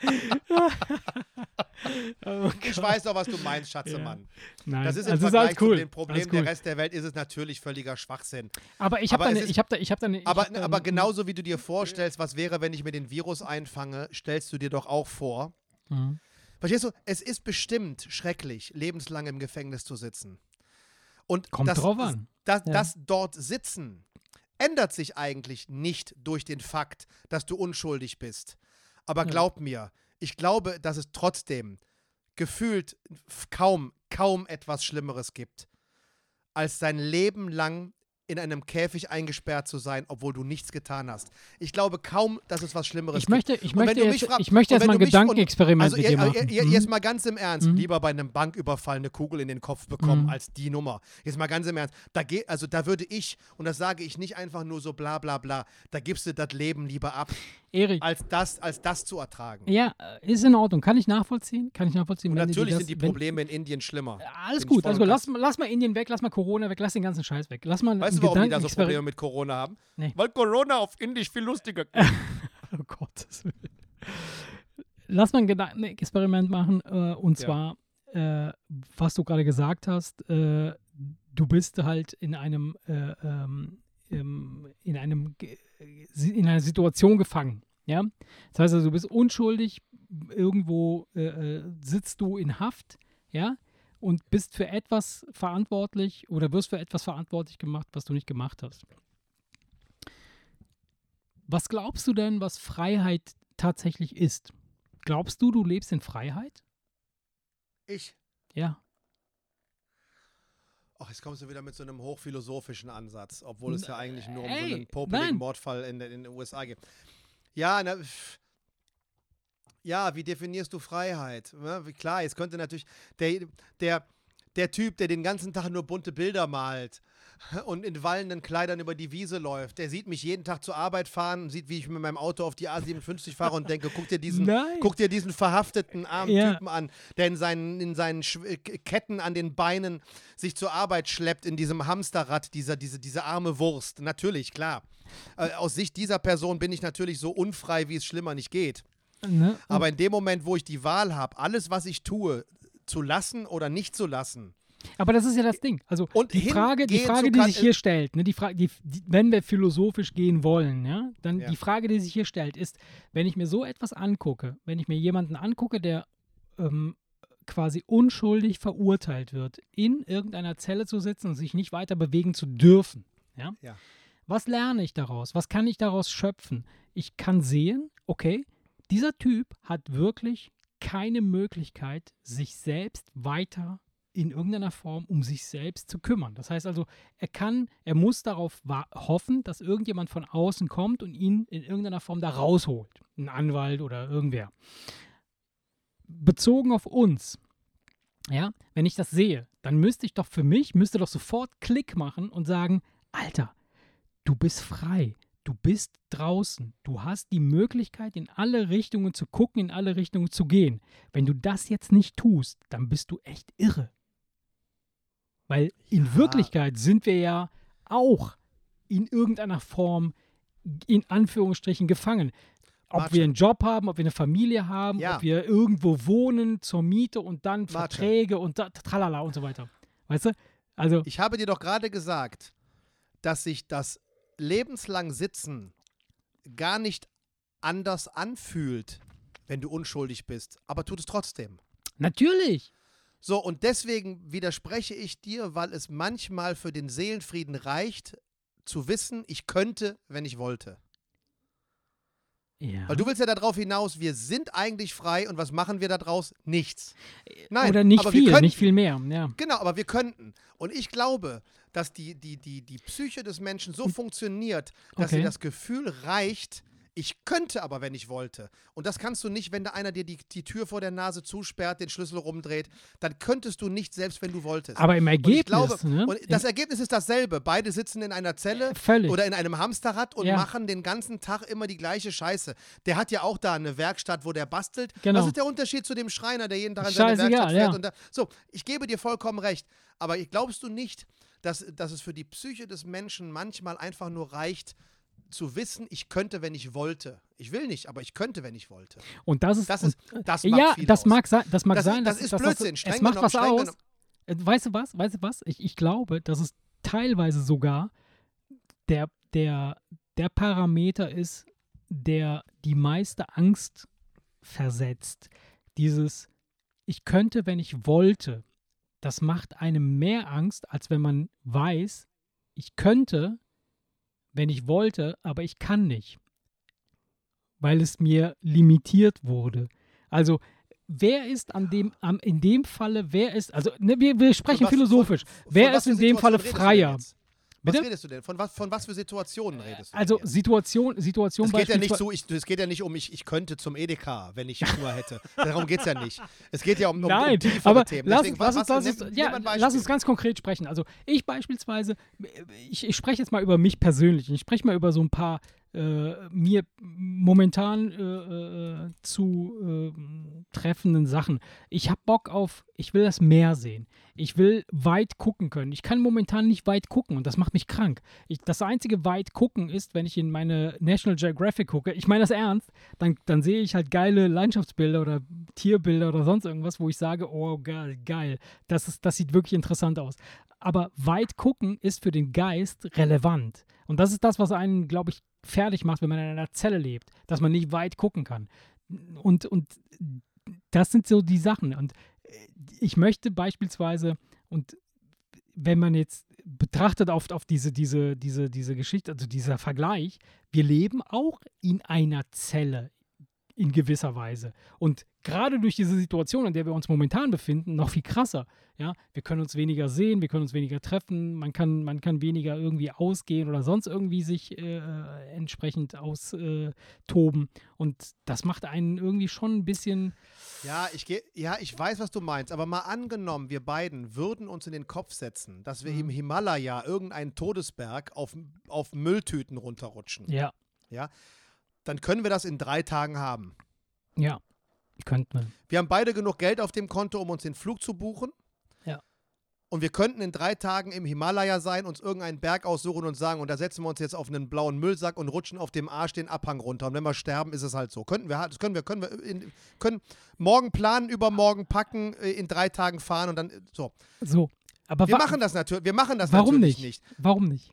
[laughs] [laughs] oh ich weiß doch, was du meinst, Schatzemann. Nein, Das ist im also Vergleich alles cool. zu den Problemen alles cool. der Rest der Welt ist es natürlich völliger Schwachsinn. Aber ich habe aber da, es eine- ist- ich habe da, ich habe da eine. ich Aber, hab da aber genauso wie du dir vorstellst, was wäre, wenn ich mir den Virus einfange, stellst du dir doch auch vor. Mhm. Verstehst du? Es ist bestimmt schrecklich, lebenslang im Gefängnis zu sitzen. Und Kommt das, drauf an. Das, Ja. das dort sitzen ändert sich eigentlich nicht durch den Fakt, dass du unschuldig bist. Aber Ja. glaub mir, ich glaube, dass es trotzdem gefühlt kaum, kaum etwas Schlimmeres gibt, als sein Leben lang in einem Käfig eingesperrt zu sein, obwohl du nichts getan hast. Ich glaube kaum, dass es was Schlimmeres Ich möchte, ich wenn möchte du jetzt, mich frag- ich möchte jetzt wenn mal ein du Gedankenexperiment Also mit dir ihr, machen. ihr, ihr, Mhm. jetzt mal ganz im Ernst, Mhm. lieber bei einem Banküberfall eine Kugel in den Kopf bekommen Mhm. als die Nummer. Jetzt mal ganz im Ernst, da geht, also da würde ich, und das sage ich nicht einfach nur so bla bla bla, da gibst du das Leben lieber ab, Erik, als das, als das zu ertragen. ja, äh, ist in Ordnung. Kann ich nachvollziehen? Kann ich nachvollziehen. Und wenn die natürlich das- sind die wenn- Probleme in Indien schlimmer. Alles gut, alles gut. Lass, lass mal Indien weg, lass mal Corona weg, lass den ganzen Scheiß weg. Lass mal Weißt ein du, warum die da so Probleme mit Corona haben? Nee. Weil Corona auf Indisch viel lustiger Oh [laughs] Gottes Willen. Lass mal ein Gedankenexperiment machen. Äh, und Ja. zwar, äh, was du gerade gesagt hast, äh, du bist halt in einem, äh, ähm, in einem, in einer Situation gefangen. Ja? Das heißt also, du bist unschuldig, irgendwo äh, äh, sitzt du in Haft, ja, und bist für etwas verantwortlich oder wirst für etwas verantwortlich gemacht, was du nicht gemacht hast. Was glaubst du denn, was Freiheit tatsächlich ist? Glaubst du, du lebst in Freiheit? Ich. Ja. Ach, jetzt kommst du wieder mit so einem hochphilosophischen Ansatz, obwohl es ja eigentlich nur um so ey, einen popeligen nein. Mordfall in, den- in den USA geht. Ja, na, pff. Ja, wie definierst du Freiheit? Ja, wie- klar, es könnte natürlich der, der, der Typ, der den ganzen Tag nur bunte Bilder malt [laughs] und in wallenden Kleidern über die Wiese läuft, der sieht mich jeden Tag zur Arbeit fahren, sieht, wie ich mit meinem Auto auf die A57 fahre und denke, guck dir diesen, Nein. guck dir diesen verhafteten armen Ja. Typen an, der in seinen, in seinen äh, Ketten an den Beinen sich zur Arbeit schleppt, in diesem Hamsterrad, dieser, diese, diese arme Wurst. Natürlich, klar. Äh, aus Sicht dieser Person bin ich natürlich so unfrei, wie es schlimmer nicht geht. Ne? Aber in dem Moment, wo ich die Wahl habe, alles, was ich tue, zu lassen oder nicht zu lassen, Aber das ist ja das Ding. Also Und die Frage, die, Frage, die sich hier stellt, ne, die Frage, die, die, wenn wir philosophisch gehen wollen, ja, dann Ja. die Frage, die sich hier stellt, ist, wenn ich mir so etwas angucke, wenn ich mir jemanden angucke, der ähm, quasi unschuldig verurteilt wird, in irgendeiner Zelle zu sitzen und sich nicht weiter bewegen zu dürfen, ja, Ja. was lerne ich daraus? Was kann ich daraus schöpfen? Ich kann sehen, okay, dieser Typ hat wirklich keine Möglichkeit, sich selbst weiter in irgendeiner Form um sich selbst zu kümmern. Das heißt also, er kann, er muss darauf hoffen, dass irgendjemand von außen kommt und ihn in irgendeiner Form da rausholt. Ein Anwalt oder irgendwer. Bezogen auf uns, ja, wenn ich das sehe, dann müsste ich doch für mich, müsste doch sofort Klick machen und sagen, Alter, du bist frei. Du bist draußen. Du hast die Möglichkeit, in alle Richtungen zu gucken, in alle Richtungen zu gehen. Wenn du das jetzt nicht tust, dann bist du echt irre. Weil in Ja. Wirklichkeit sind wir ja auch in irgendeiner Form in Anführungsstrichen gefangen. Ob Martin. wir einen Job haben, ob wir eine Familie haben, Ja. ob wir irgendwo wohnen zur Miete und dann Martin. Verträge und da, tralala und so weiter. Weißt du? Also, Ich habe dir doch gerade gesagt, dass sich das lebenslang Sitzen gar nicht anders anfühlt, wenn du unschuldig bist, aber tut es trotzdem. natürlich. So, und deswegen widerspreche ich dir, weil es manchmal für den Seelenfrieden reicht, zu wissen, ich könnte, wenn ich wollte. Ja. Weil du willst ja darauf hinaus, wir sind eigentlich frei und was machen wir daraus? Nichts. Nein, Oder nicht viel, könnten. nicht viel mehr. Ja. Genau, aber wir könnten. Und ich glaube, dass die, die, die, die Psyche des Menschen so funktioniert, dass Okay. ihr das Gefühl reicht, ich könnte aber, wenn ich wollte. Und das kannst du nicht, wenn da einer dir die, die Tür vor der Nase zusperrt, den Schlüssel rumdreht. Dann könntest du nicht, selbst wenn du wolltest. Aber im Ergebnis, ich glaube, ne? das Ergebnis ist dasselbe. Beide sitzen in einer Zelle Völlig. oder in einem Hamsterrad und Ja. machen den ganzen Tag immer die gleiche Scheiße. Der hat ja auch da eine Werkstatt, wo der bastelt. Genau. Was ist der Unterschied zu dem Schreiner, der jeden Tag in seine Werkstatt fährt? ja. Da, so, ich gebe dir vollkommen recht. Aber glaubst du nicht, dass, dass es für die Psyche des Menschen manchmal einfach nur reicht, zu wissen, ich könnte, wenn ich wollte. Ich will nicht, aber ich könnte, wenn ich wollte. Und das ist, Das ist, das macht ja, das aus. mag sein, das mag Das, sein, das dass, ist dass Blödsinn. Das, es macht genommen, was aus. genommen. Äh, Weißt du was? Weißt du was? Ich, ich glaube, dass es teilweise sogar der, der, der Parameter ist, der die meiste Angst versetzt. Dieses, ich könnte, wenn ich wollte, das macht einem mehr Angst, als wenn man weiß, ich könnte, wenn ich wollte, aber ich kann nicht. Weil es mir limitiert wurde. Also, wer ist an dem, am, in dem Falle, wer ist, also ne, wir, wir sprechen was- philosophisch, von wer was ist in dem Falle freier? jetzt? Was Bitte? redest du denn? Von was, von was für Situationen redest du Also denn? Situation, Situation Es geht ja nicht so, ich, es geht ja nicht um, ich, ich könnte zum Edeka, wenn ich nur hätte. Darum geht es ja nicht. Es geht ja um, um, Nein, um tiefere aber Themen. lass, Deswegen, lass, was, uns, lass, nimm- ja, lass uns ganz konkret sprechen. Also ich beispielsweise, ich, ich spreche jetzt mal über mich persönlich. Ich spreche mal über so ein paar äh, mir momentan äh, äh, zu äh, treffenden Sachen. Ich habe Bock auf, ich will das Meer sehen. Ich will weit gucken können. Ich kann momentan nicht weit gucken und das macht mich krank. Ich, das einzige weit gucken ist, wenn ich in meine National Geographic gucke. Ich meine das ernst. Dann, dann sehe ich halt geile Landschaftsbilder oder Tierbilder oder sonst irgendwas, wo ich sage, oh geil, geil. Das, ist, das sieht wirklich interessant aus. Aber weit gucken ist für den Geist relevant. Und das ist das, was einen, glaube ich, fertig macht, wenn man in einer Zelle lebt, dass man nicht weit gucken kann. Und, und das sind so die Sachen. Und ich möchte beispielsweise, und wenn man jetzt betrachtet auf, auf diese, diese, diese, diese Geschichte, also dieser Vergleich, wir leben auch in einer Zelle in gewisser Weise. Und gerade durch diese Situation, in der wir uns momentan befinden, noch viel krasser. Ja, wir können uns weniger sehen, wir können uns weniger treffen, man kann, man kann weniger irgendwie ausgehen oder sonst irgendwie sich äh, entsprechend austoben. Und das macht einen irgendwie schon ein bisschen. Ja, ich geh, ja, ich weiß, was du meinst, aber mal angenommen, wir beiden würden uns in den Kopf setzen, dass wir Mhm. im Himalaya irgendeinen Todesberg auf, auf Mülltüten runterrutschen. Ja, Dann können wir das in drei Tagen haben. ja, könnte man. Wir haben beide genug Geld auf dem Konto, um uns den Flug zu buchen. Ja. Und wir könnten in drei Tagen im Himalaya sein, uns irgendeinen Berg aussuchen und sagen, und da setzen wir uns jetzt auf einen blauen Müllsack und rutschen auf dem Arsch den Abhang runter. Und wenn wir sterben, ist es halt so. Könnten wir, das können wir, können wir, in, können morgen planen, übermorgen packen, äh, in drei Tagen fahren und dann äh, so. So. Aber Wir machen das natürlich, wir machen das warum natürlich nicht? nicht. Warum nicht?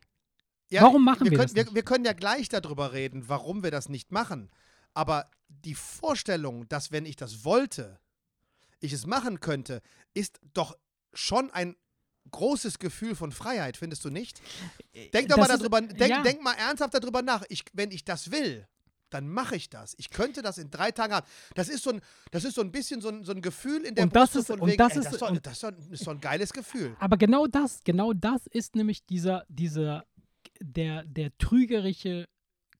Ja, Warum machen wir können, das wir, nicht? wir können ja gleich darüber reden, warum wir das nicht machen. Aber die Vorstellung, dass wenn ich das wollte, ich es machen könnte, ist doch schon ein großes Gefühl von Freiheit, findest du nicht? Denk doch Das mal ist- darüber, denk, ja. denk mal ernsthaft darüber nach. Ich, wenn ich das will, dann mache ich das. Ich könnte das in drei Tagen haben. Das ist so ein, das ist so ein bisschen so ein, so ein Gefühl in der Und das Brust so ist- und wegen, das ey, ist- das, ist doch, und- das, ist doch, das ist doch ein geiles Gefühl. Aber genau das, genau das ist nämlich dieser, dieser, der, der trügerische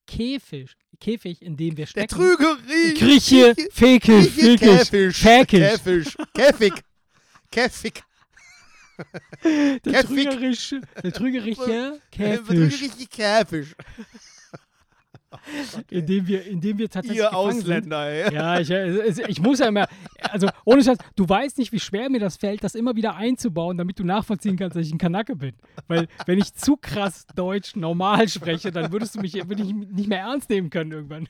Käfig, Käfig, in dem wir Der stecken. Grieche, Fekel, Grieche, Käfisch, Fäkisch. Käfisch, Käfig, Käfig. Der Käfig. trügerische, der trügerische Käfig, Trügerische Käfisch. In dem wir, in dem wir tatsächlich Ihr. Ausländer, ey. Ja, ich, es- ich muss ja immer, also ohne Scheiß, du weißt nicht, wie schwer mir das fällt, das immer wieder einzubauen, damit du nachvollziehen kannst, dass ich ein Kanake bin. Weil wenn ich zu krass Deutsch normal spreche, dann würdest du mich würde ich nicht mehr ernst nehmen können irgendwann.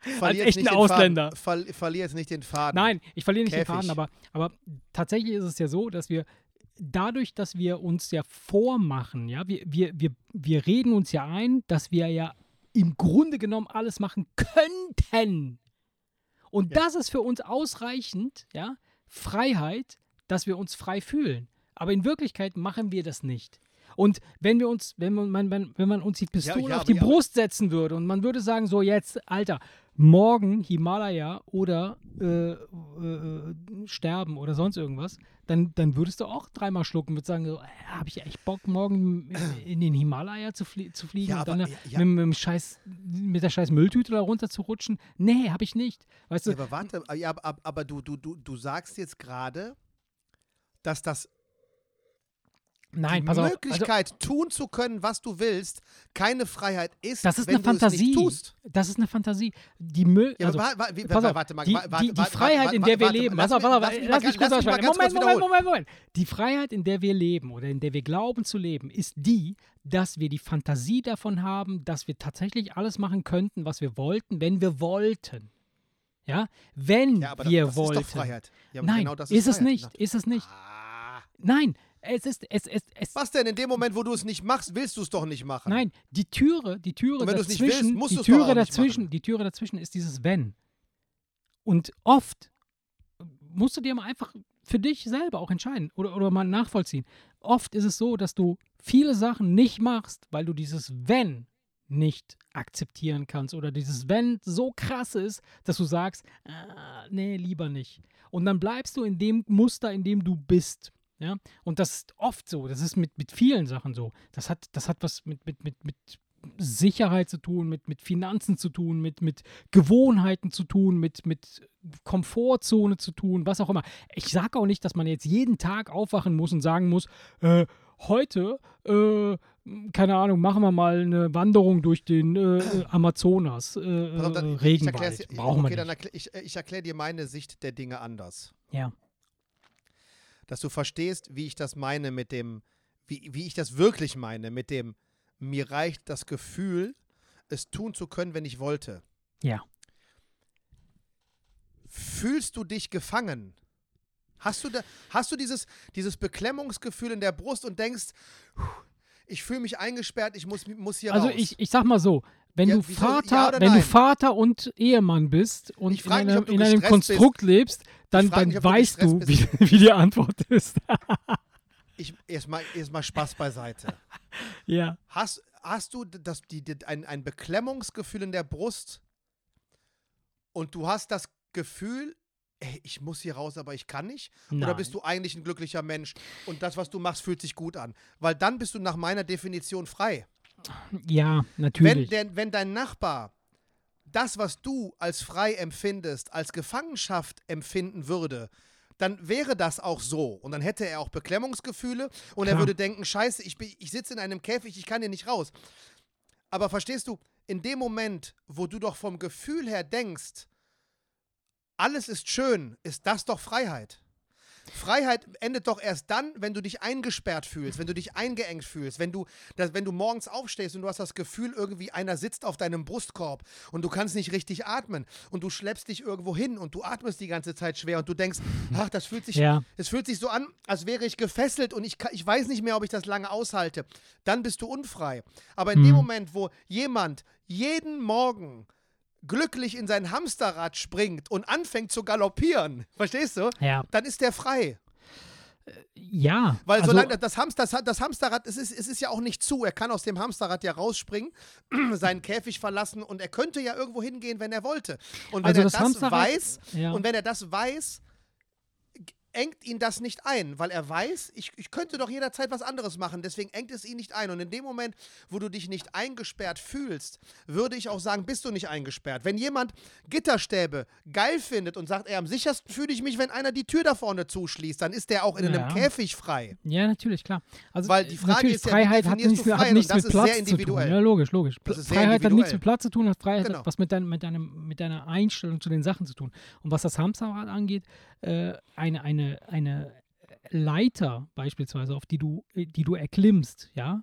Verlier jetzt echten Ausländer. Ver, verlier jetzt nicht den Faden. Nein, ich verliere nicht Käfig. den Faden, aber, aber tatsächlich ist es ja so, dass wir dadurch, dass wir uns ja vormachen, ja, wir, wir, wir, wir reden uns ja ein, dass wir ja im Grunde genommen alles machen könnten. Und Ja. das ist für uns ausreichend, ja, Freiheit, dass wir uns frei fühlen. Aber in Wirklichkeit machen wir das nicht. Und wenn wir uns, wenn man, wenn man uns die Pistole ja, auf die ja, Brust setzen würde und man würde sagen, so jetzt, Alter, morgen Himalaya oder äh, äh, äh, sterben oder sonst irgendwas, dann, dann würdest du auch dreimal schlucken und sagen, so, äh, habe ich echt Bock, morgen in den Himalaya zu, flie zu fliegen Ja, und aber- dann ja, ja. Mit, mit, dem scheiß, mit der scheiß Mülltüte da runter zu rutschen? Nee, habe ich nicht. Weißt du, Ja, aber warte, aber, aber- aber du, du, du, du sagst jetzt gerade, dass das nein, die pass auf. Also, Möglichkeit, tun zu können, was du willst, keine Freiheit ist, das ist wenn eine du es Fantasie. nicht tust. Das ist eine Fantasie. Die Mö Ja, also, warte die, Freiheit, in der wir leben, lass mich- lass lass kurz lass mich Moment, Moment. Moment, Moment. Die Freiheit, in der wir leben oder in der wir glauben zu leben, ist die, dass wir die Fantasie davon haben, dass wir tatsächlich alles machen könnten, was wir wollten, wenn wir wollten. Ja, wenn Ja, wir das, das wollten. ist doch Freiheit. Ja, aber Nein, genau das ist, es Freiheit. nicht, ist es nicht. Ah. Nein, es ist, es, es, es, Was denn? In dem Moment, wo du es nicht machst, willst du es doch nicht machen. Nein, die Türe, die Türe Und wenn es nicht dazwischen, willst, musst die Türe dazwischen, machen. die Türe dazwischen ist dieses Wenn. Und oft musst du dir mal einfach für dich selber auch entscheiden oder, oder mal nachvollziehen. Oft ist es so, dass du viele Sachen nicht machst, weil du dieses Wenn nicht akzeptieren kannst oder dieses Wenn so krass ist, dass du sagst, ah, nee, lieber nicht. Und dann bleibst du in dem Muster, in dem du bist. Ja? Und das ist oft so, das ist mit, mit vielen Sachen so. Das hat, das hat was mit, mit, mit, mit Sicherheit zu tun, mit, mit Finanzen zu tun, mit, mit Gewohnheiten zu tun, mit, mit Komfortzone zu tun, was auch immer. Ich sage auch nicht, dass man jetzt jeden Tag aufwachen muss und sagen muss, äh, heute, äh, keine Ahnung, machen wir mal eine Wanderung durch den äh, Amazonas, äh, Pass auf, dann- äh, ich- ich Regenwald. Brauchen okay, wir nicht. erklär, ich, ich erkläre dir meine Sicht der Dinge anders. Ja. Dass du verstehst, wie ich das meine mit dem, wie, wie ich das wirklich meine, mit dem, mir reicht das Gefühl, es tun zu können, wenn ich wollte. Ja. Fühlst du dich gefangen? Hast du, da, hast du dieses, dieses Beklemmungsgefühl in der Brust und denkst, "Puh, ich fühle mich eingesperrt, ich muss, muss hier Also raus? ich, ich sag mal so, wenn Ja, du? Ja Vater, oder wenn du? Vater und Ehemann bist und in, ob du in einem gestresst bist. Konstrukt lebst, dann, dann du weißt du, wie, [laughs] wie die Antwort ist. [laughs] ich, erstmal erst mal Spaß beiseite. [laughs] ja. Hast, hast du das, die, die, ein, ein Beklemmungsgefühl in der Brust und du hast das Gefühl, ey, ich muss hier raus, aber ich kann nicht? Oder Nein. bist du eigentlich ein glücklicher Mensch und das, was du machst, fühlt sich gut an? Weil dann bist du nach meiner Definition frei. Ja, Wenn, natürlich. der, wenn dein Nachbar das, was du als frei empfindest, als Gefangenschaft empfinden würde, dann wäre das auch so. Und dann hätte er auch Beklemmungsgefühle und er Klar. würde denken, scheiße, ich, bin- ich sitze in einem Käfig, ich kann hier nicht raus. Aber verstehst du, in dem Moment, wo du doch vom Gefühl her denkst, alles ist schön, ist das doch Freiheit. Freiheit endet doch erst dann, wenn du dich eingesperrt fühlst, wenn du dich eingeengt fühlst, wenn du, das, wenn du morgens aufstehst und du hast das Gefühl, irgendwie einer sitzt auf deinem Brustkorb und du kannst nicht richtig atmen und du schleppst dich irgendwo hin und du atmest die ganze Zeit schwer und du denkst, ach, das fühlt sich, Ja. es fühlt sich so an, als wäre ich gefesselt und ich, ich weiß nicht mehr, ob ich das lange aushalte. Dann bist du unfrei. Aber in dem Mhm. Moment, wo jemand jeden Morgen glücklich in sein Hamsterrad springt und anfängt zu galoppieren, [laughs] verstehst du? Ja. Dann ist der frei. Ja. Weil also, solange das, Hamster, das, Hamsterrad, es ist, es ist ja auch nicht zu. Er kann aus dem Hamsterrad ja rausspringen, [clears throat] seinen Käfig verlassen und er könnte ja irgendwo hingehen, wenn er wollte. Und wenn Also er das das, weiß, ja. und wenn er das weiß, engt ihn das nicht ein, weil er weiß, ich, ich könnte doch jederzeit was anderes machen, deswegen engt es ihn nicht ein. Und in dem Moment, wo du dich nicht eingesperrt fühlst, würde ich auch sagen, bist du nicht eingesperrt. Wenn jemand Gitterstäbe geil findet und sagt, ey, am sichersten fühle ich mich, wenn einer die Tür da vorne zuschließt, dann ist der auch in einem Ja. Käfig frei. ja, natürlich, klar. Also, Weil die Frage natürlich, ist ja, wie Freiheit hat definierst nichts, du hat Freiheit? nichts Und das mit ist sehr Platz zu tun. Ja, logisch, logisch. Freiheit hat nichts mit Platz zu tun, hat Freiheit Genau. hat was mit, dein, mit, deinem, mit deiner Einstellung zu den Sachen zu tun. Und was das Hamsterrad angeht, äh, eine, eine, eine Leiter beispielsweise, auf die du, die du erklimmst, ja,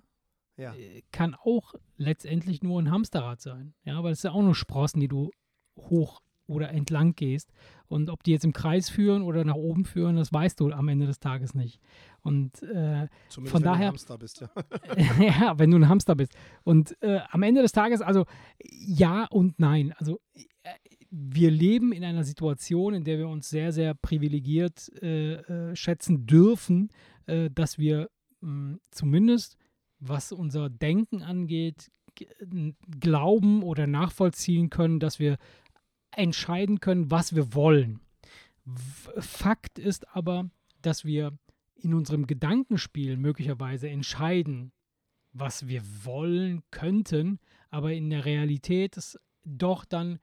Ja. äh, kann auch letztendlich nur ein Hamsterrad sein. Ja, weil es ja auch nur Sprossen, die du hoch oder entlang gehst. Und ob die jetzt im Kreis führen oder nach oben führen, das weißt du am Ende des Tages nicht. Und äh, Zumindest von wenn daher, du ein Hamster bist, ja. [laughs] ja, wenn du ein Hamster bist. Und äh, am Ende des Tages, also ja und nein. Also äh, wir leben in einer Situation, in der wir uns sehr, sehr privilegiert äh, äh, schätzen dürfen, äh, dass wir mh, zumindest, was unser Denken angeht, glauben oder nachvollziehen können, dass wir entscheiden können, was wir wollen. Fakt ist aber, dass wir in unserem Gedankenspiel möglicherweise entscheiden, was wir wollen könnten, aber in der Realität es doch dann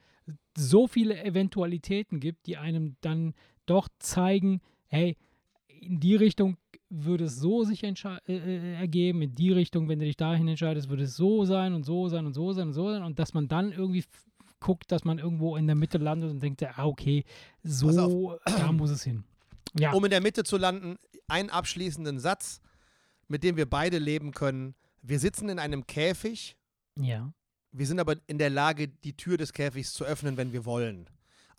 so viele Eventualitäten gibt, die einem dann doch zeigen, hey, in die Richtung würde es so sich äh, äh, ergeben, in die Richtung, wenn du dich dahin entscheidest, würde es so sein und so sein und so sein und so sein und dass man dann irgendwie guckt, dass man irgendwo in der Mitte landet und denkt, ah, okay, so, da muss es hin. Ja, Um in der Mitte zu landen, einen abschließenden Satz, mit dem wir beide leben können. Wir sitzen in einem Käfig, ja. Wir sind aber in der Lage, die Tür des Käfigs zu öffnen, wenn wir wollen.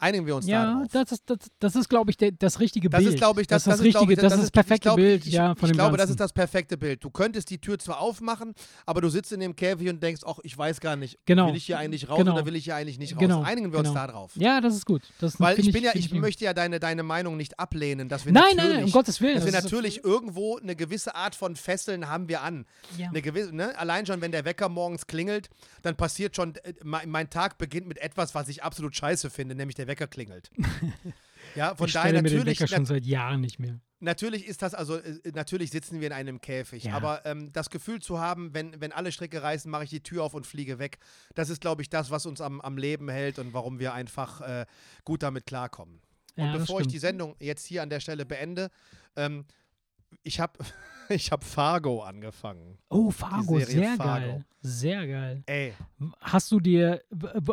Einigen wir uns Ja, darauf. das ist, das, das ist glaube ich, der, das richtige Das Bild. ist, ich, das, das, ist das, ist, richtige, ich, das, ist das perfekte glaub, Bild, ich, ja, von ich dem glaube, das Ganzen. ist das perfekte Bild. Du könntest die Tür zwar aufmachen, aber du sitzt in dem Käfig und denkst, ach, ich weiß gar nicht, Genau. will ich hier eigentlich raus Genau. oder will ich hier eigentlich nicht raus? Genau. Einigen wir uns Genau. da drauf. Ja, das ist gut. Das Weil ich bin ja, ich möchte ja deine, deine Meinung nicht ablehnen, dass wir Nein, nein, natürlich, nein, um Gottes Willen. dass wir das natürlich irgendwo eine gewisse Art von Fesseln haben wir an. Ja. Eine gewisse, ne? Allein schon, wenn der Wecker morgens klingelt, dann passiert schon, äh, mein, mein Tag beginnt mit etwas, was ich absolut scheiße finde, nämlich der Wecker klingelt. [laughs] ja, von ich daher stelle mir den natürlich, Wecker schon seit Jahren nicht mehr. natürlich ist das, also äh, natürlich sitzen wir in einem Käfig, Ja. aber ähm, das Gefühl zu haben, wenn, wenn alle Stricke reißen, mache ich die Tür auf und fliege weg, das ist, glaube ich, das, was uns am, am Leben hält und warum wir einfach äh, gut damit klarkommen. Und Ja, bevor ich die Sendung jetzt hier an der Stelle beende, ähm, ich habe [laughs] [laughs] ich hab Fargo angefangen. Oh, Fargo, sehr Fargo. geil. Sehr geil. Ey, Hast du dir,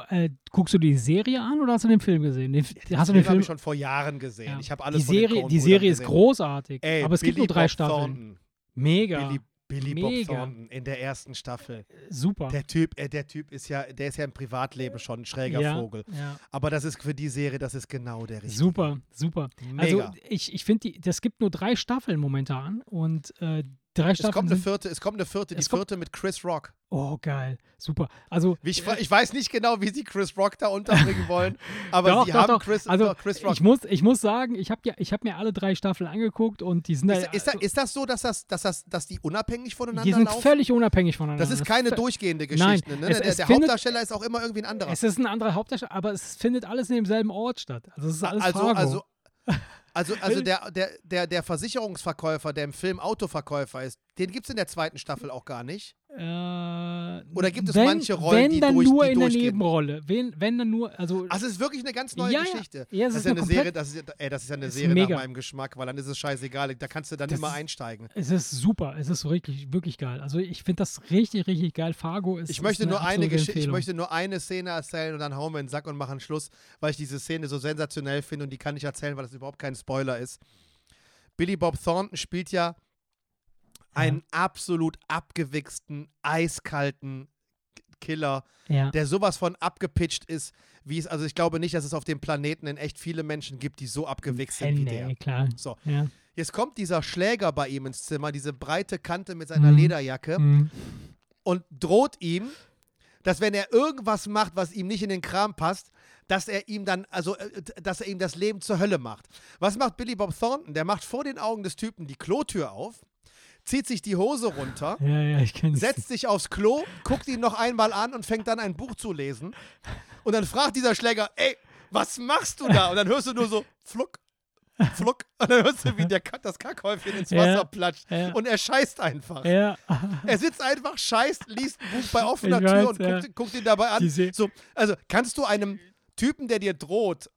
äh, guckst du die Serie an oder hast du den Film gesehen? Den, hast du den Film? habe ich schon vor Jahren gesehen. Ja. Ich habe alles die Serie, die Serie ist großartig, Ey, aber es Billy gibt nur drei Bob Staffeln. Thornton. Mega, Billy, Billy Bob Mega. Thornton in der ersten Staffel. super. Der Typ, äh, der Typ ist ja, der ist ja im Privatleben schon ein schräger ja, Vogel. Ja. Aber das ist für die Serie, das ist genau der richtige. Super, super. Mega. Also ich, ich finde, das gibt nur drei Staffeln momentan und äh, drei es Staffeln kommt eine sind, vierte, es kommt eine vierte, die Es vierte mit Chris Rock. Oh, geil, super. Also Ich, ich weiß nicht genau, wie sie Chris Rock da unterbringen [laughs] wollen, aber Doch, sie doch, haben doch. Chris, also Chris Rock. ich muss, ich muss sagen, ich habe ja, ich habe mir alle drei Staffeln angeguckt und die sind Ist, da- ist, da, ist das so, dass, das, dass, das, dass die unabhängig voneinander die sind laufen? völlig unabhängig voneinander. Das ist keine fe- durchgehende Nein, Geschichte. ne? es- der es der findet- Hauptdarsteller ist auch immer irgendwie ein anderer. Es ist ein anderer Hauptdarsteller, aber es findet alles in demselben Ort statt. Also es ist alles also, Fargo. also, [laughs] also, also der, der, der, der Versicherungsverkäufer, der im Film Autoverkäufer ist, den gibt es in der zweiten Staffel auch gar nicht. Äh, Oder gibt es wenn, manche Rollen, wenn die dann durch- nur die in der? Nebenrolle. Wenn, wenn dann nur, also Also es ist wirklich eine ganz neue Ja. Geschichte. Ja, das ist ja eine Serie, das ist, ja- ey, das ist ja eine Serie mega. nach meinem Geschmack, weil dann ist es scheißegal. Da kannst du dann Das immer ist- einsteigen. es ist super. Es ist wirklich, wirklich geil. Also ich finde das richtig, richtig geil. Fargo ist Ich möchte, ist nur eine Geschichte, ich möchte nur eine Szene erzählen und dann hauen wir in den Sack und machen Schluss, weil ich diese Szene so sensationell finde und die kann ich erzählen, weil das überhaupt kein Spoiler ist. Billy Bob Thornton spielt ja einen absolut abgewichsten, eiskalten Killer, Ja. der sowas von abgepitcht ist, wie es, also ich glaube nicht, dass es auf dem Planeten in echt viele Menschen gibt, die so abgewichst sind wie nee, der. klar. So, Ja. jetzt kommt dieser Schläger bei ihm ins Zimmer, diese breite Kante mit seiner Mhm. Lederjacke Mhm. und droht ihm, dass wenn er irgendwas macht, was ihm nicht in den Kram passt, dass er ihm dann, also, äh, dass er ihm das Leben zur Hölle macht. Was macht Billy Bob Thornton? Der macht vor den Augen des Typen die Klotür auf, zieht sich die Hose runter, Ja, ja, ich setzt sich aufs Klo, guckt ihn noch einmal an und fängt dann ein Buch zu lesen. Und dann fragt dieser Schläger, ey, was machst du da? Und dann hörst du nur so, fluck, fluck. Und dann hörst du, wie der, Kack- das Kackhäufchen ins Ja, Wasser platscht. ja. Und er scheißt einfach. Ja. Er sitzt einfach, scheißt, liest ein Buch bei [laughs] offener Ich Tür weiß, und ja. guckt, guckt ihn dabei an. So, also kannst du einem Typen, der dir droht,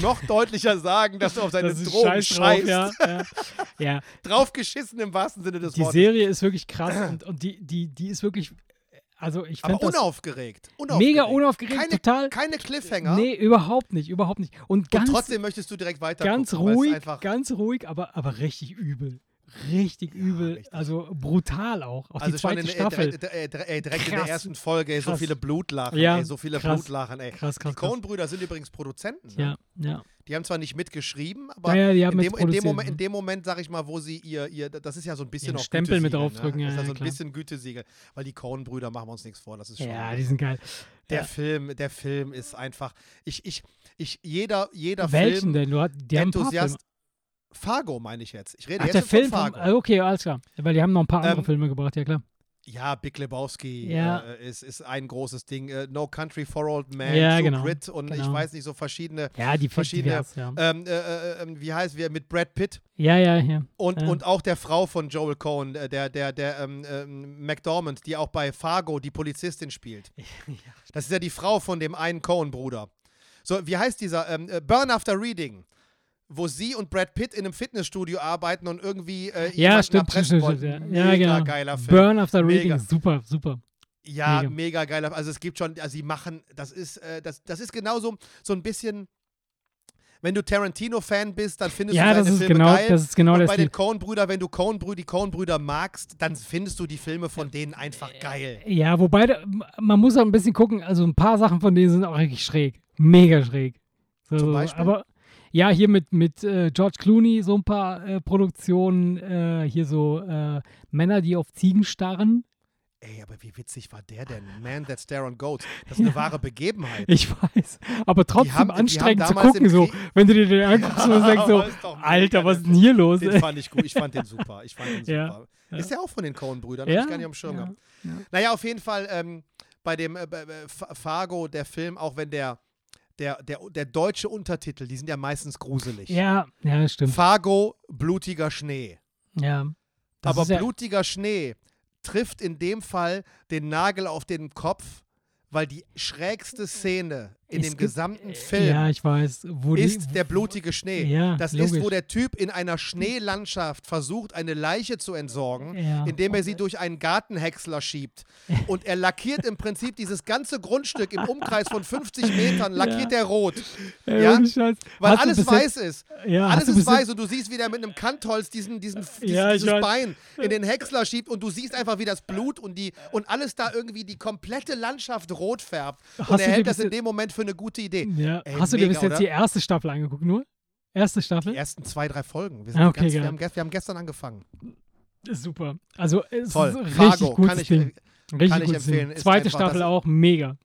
noch deutlicher sagen, dass du auf seine Das scheiß scheißt? drauf, ja. ja. ja. Drauf geschissen im wahrsten Sinne des Die Wortes. Serie ist wirklich krass und, und die, die, die ist wirklich, also ich Aber unaufgeregt. unaufgeregt. mega unaufgeregt, keine, total. Keine Cliffhanger. Nee, überhaupt nicht, überhaupt nicht. Und und ganz, trotzdem möchtest du direkt weiter ganz ruhig, ganz ruhig, aber, aber richtig übel. Richtig übel, Ja, richtig. also brutal auch. Auch Also die schon zweite in, Staffel. direkt, äh, direkt, äh, direkt in der Krass. ersten Folge, ey, so Krass. viele Blutlachen, Ja, ey, so viele krass. Blutlachen, ey. krass, krass, Die krass. Coen-Brüder sind übrigens Produzenten. Ne? Ja, ja. Die haben zwar nicht mitgeschrieben, aber Ja, ja, in, dem, in, dem Moment, ne? in dem Moment, sag ich mal, wo sie ihr, ihr das ist ja so ein bisschen auch Stempel mit draufdrücken, ne? ja, Das ist ja so ein klar. bisschen Gütesiegel, weil die Coen-Brüder machen wir uns nichts vor, das ist schon. Ja, die sind geil. der. Film, der Film ist einfach, ich, ich, ich, jeder, jeder Welchen Film, denn? Du hast, die Enthusiast. Fargo meine ich jetzt. Ich rede Ach, jetzt der von Film Fargo. vom, äh, okay, alles klar. Weil die haben noch ein paar andere Ähm, Filme gebracht, ja klar. Ja, Big Lebowski Ja. äh, ist, ist ein großes Ding. Äh, no Country for Old Men, Ja, True genau, Grit und ich genau. weiß nicht, so verschiedene. Ja, die verschiedene- divers, ja. Ähm, äh, äh, äh, wie heißt wir mit Brad Pitt ja, ja, ja. und, Ja. und auch der Frau von Joel Cohen, äh, der, der, der ähm, ähm, McDormand, die auch bei Fargo die Polizistin spielt. [laughs] Das ist ja die Frau von dem einen Cohen-Bruder. So, wie heißt dieser? Ähm, äh, Burn After Reading. Wo sie und Brad Pitt in einem Fitnessstudio arbeiten und irgendwie äh, Ja, stimmt, erpressen stimmt, stimmt, wollten. ja. Ja, genau. geiler Film. Burn After Reading, Mega. super, super. Ja, Mega. mega, geiler. Also es gibt schon, also sie machen, das ist, äh, das, das ist genauso so ein bisschen, wenn du Tarantino-Fan bist, dann findest Ja, du seine das ist Filme genau, geil. das ist genau und bei den Coen-Brüdern, wenn du Coen-Brüder, die Coen-Brüder magst, dann findest du die Filme von denen einfach geil. Ja, wobei, man muss auch ein bisschen gucken, also ein paar Sachen von denen sind auch richtig schräg. Mega schräg. So, Zum Beispiel? Aber ja, hier mit, mit äh, George Clooney so ein paar äh, Produktionen, äh, hier so äh, Männer, die auf Ziegen starren. Ey, aber wie witzig war der denn? [laughs] Man That Stare on Goats. Das ist eine wahre Begebenheit. Ich weiß, aber trotzdem haben- anstrengend zu gucken, so, wenn du dir den anguckst und [laughs] denkst so, Alter, was ist denn hier los? Den fand ich gut. Ich fand den super. Ich fand den [laughs] super. Ja, ja. Ist der auch von den Coen-Brüdern? Ja, Hab ich gar nicht am Schirm ja, gehabt. ja. Naja, auf jeden Fall ähm, bei dem äh, Fa- Fargo, der Film, auch wenn der, der, der, der deutsche Untertitel, die sind ja meistens gruselig. Ja, ja, stimmt. Fargo, blutiger Schnee. Ja. Aber ja, blutiger Schnee trifft in dem Fall den Nagel auf den Kopf, weil die schrägste Szene in Es dem gesamten Film Ja, ich weiß. Wo die, ist der blutige Schnee. Ja, das ist, wo logisch. der Typ in einer Schneelandschaft versucht, eine Leiche zu entsorgen, Ja. indem er sie durch einen Gartenhäcksler schiebt. [laughs] Und er lackiert im Prinzip dieses ganze Grundstück im Umkreis von 50 Metern, lackiert er rot. Ja? Weil Hast alles weiß jetzt- ist. Ja, Alles hast ist weiß und du siehst, wie der mit einem Kantholz diesen, diesen, diesen, Ja, dieses. Bein in den Häcksler schiebt und du siehst einfach, wie das Blut und die und alles da irgendwie die komplette Landschaft rot färbt. Hast und du er hält das in dem Moment für eine gute Idee. Ja. Ey, Hast du dir bis jetzt oder? die erste Staffel angeguckt, nur? Erste Staffel? Die ersten zwei, drei Folgen. Wir, Ah, okay, ganz, wir, haben, wir haben gestern angefangen. Ist super. Also, es Toll. ist richtig gutes kann ich, Ding. Richtig kann ich empfehlen. Ding. Ist Zweite einfach- Staffel auch mega.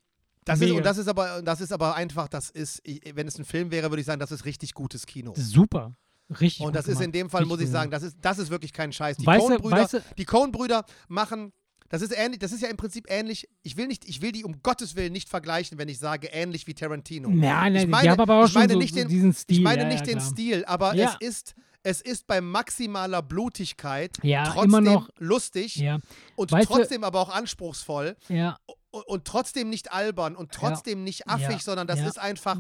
Das ist, Mega. und das ist aber, das ist aber einfach, das ist, wenn es ein Film wäre, würde ich sagen, das ist richtig gutes Kino. Ist super. Richtig Und gut das ist in dem Fall, muss ich Richtig sagen, gut das ist, das ist wirklich kein Scheiß. Coen-Brüder die Coen-Brüder machen, das ist ähnlich, das ist ja im Prinzip ähnlich, ich will nicht, ich will die um Gottes Willen nicht vergleichen, wenn ich sage ähnlich wie Tarantino. Nein, nein, ich meine, aber auch ich schon meine so, nicht so den, diesen Stil. Ich meine ja, nicht ja, den. Stil, aber Ja. es ist, es ist bei maximaler Blutigkeit Ja, trotzdem noch. lustig Ja, und Weißt du- trotzdem aber auch anspruchsvoll ja, und, trotzdem nicht albern und trotzdem nicht affig, Ja, sondern das ja. ist einfach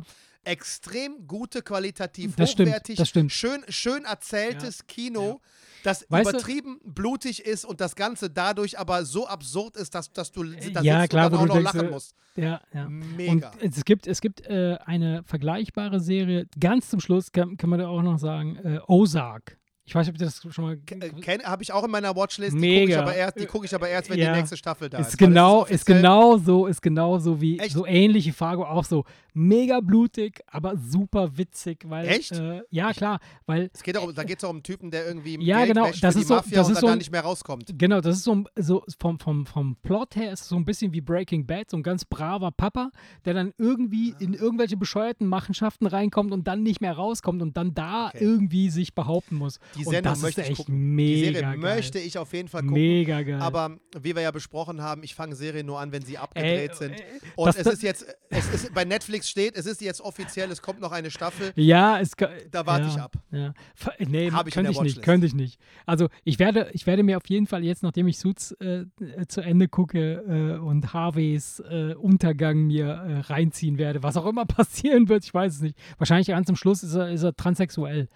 extrem gute, qualitativ Das stimmt, hochwertig, das stimmt. schön, schön erzähltes Kino, das Weißt du- übertrieben blutig ist und das Ganze dadurch aber so absurd ist, dass, dass du da Ja, sitzt klar, und dann auch du noch lachen äh, musst. ja, ja. Mega. Und es gibt, es gibt äh, eine vergleichbare Serie, ganz zum Schluss kann, kann man da auch noch sagen, äh, Ozark. Ich weiß nicht, ob ihr das schon mal. Äh, Habe ich auch in meiner Watchlist, die gucke ich, Mega. aber erst- die guck ich aber erst, wenn Ja. die nächste Staffel da ist. ist genau, ist offiziell- genau so, ist genau so wie Echt? so ähnlich wie Fargo auch so mega blutig, aber super witzig, weil Echt? Äh, ja klar, weil Es geht auch, um- da geht es auch um einen Typen, der irgendwie Ja, Geld genau, das ist die so- Mafia das ist so da nicht mehr rauskommt. Genau, das ist so, so vom, vom, vom Plot her ist es so ein bisschen wie Breaking Bad, so ein ganz braver Papa, der dann irgendwie in irgendwelche bescheuerten Machenschaften reinkommt und dann nicht mehr rauskommt und dann da Okay. irgendwie sich behaupten muss. Die Sendung möchte ich gucken. Die Serie geil. möchte ich auf jeden Fall gucken. Mega geil. Aber wie wir ja besprochen haben, ich fange Serien nur an, wenn sie abgedreht sind. äh, Und das- es ist jetzt, es ist, bei Netflix steht, es ist jetzt offiziell, es kommt noch eine Staffel. ja, es Da warte ja, ich ab. Ja. Fa- Nee, Hab ich könnte ich nicht, könnte ich nicht. Also ich werde, ich werde mir auf jeden Fall jetzt, nachdem ich Suits äh, äh, zu Ende gucke äh, und Harveys äh, Untergang mir äh, reinziehen werde, was auch immer [laughs] passieren wird, ich weiß es nicht. Wahrscheinlich ganz zum Schluss ist er, ist er transsexuell.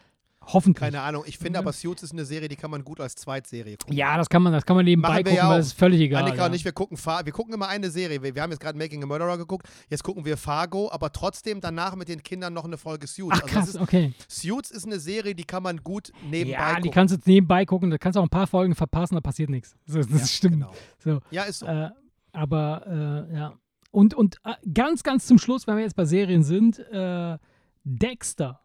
Hoffentlich. Keine Ahnung. Ich finde aber Suits ist eine Serie, die kann man gut als Zweitserie gucken. Ja, das kann man, das kann man nebenbei Machen gucken, ja das ist völlig egal. Annika ja. und ich, wir gucken, wir gucken immer eine Serie. Wir, wir haben jetzt gerade Making a Murderer geguckt, jetzt gucken wir Fargo, aber trotzdem danach mit den Kindern noch eine Folge Suits. Ach Also krass, ist, okay. Suits ist eine Serie, die kann man gut nebenbei Ja, die gucken. kannst du jetzt nebenbei gucken, da kannst du auch ein paar Folgen verpassen, da passiert nichts. So, das Ja, stimmt. Genau. So, Ja, ist so. äh, aber äh, ja. Und, und äh, ganz, ganz zum Schluss, wenn wir jetzt bei Serien sind, äh, Dexter.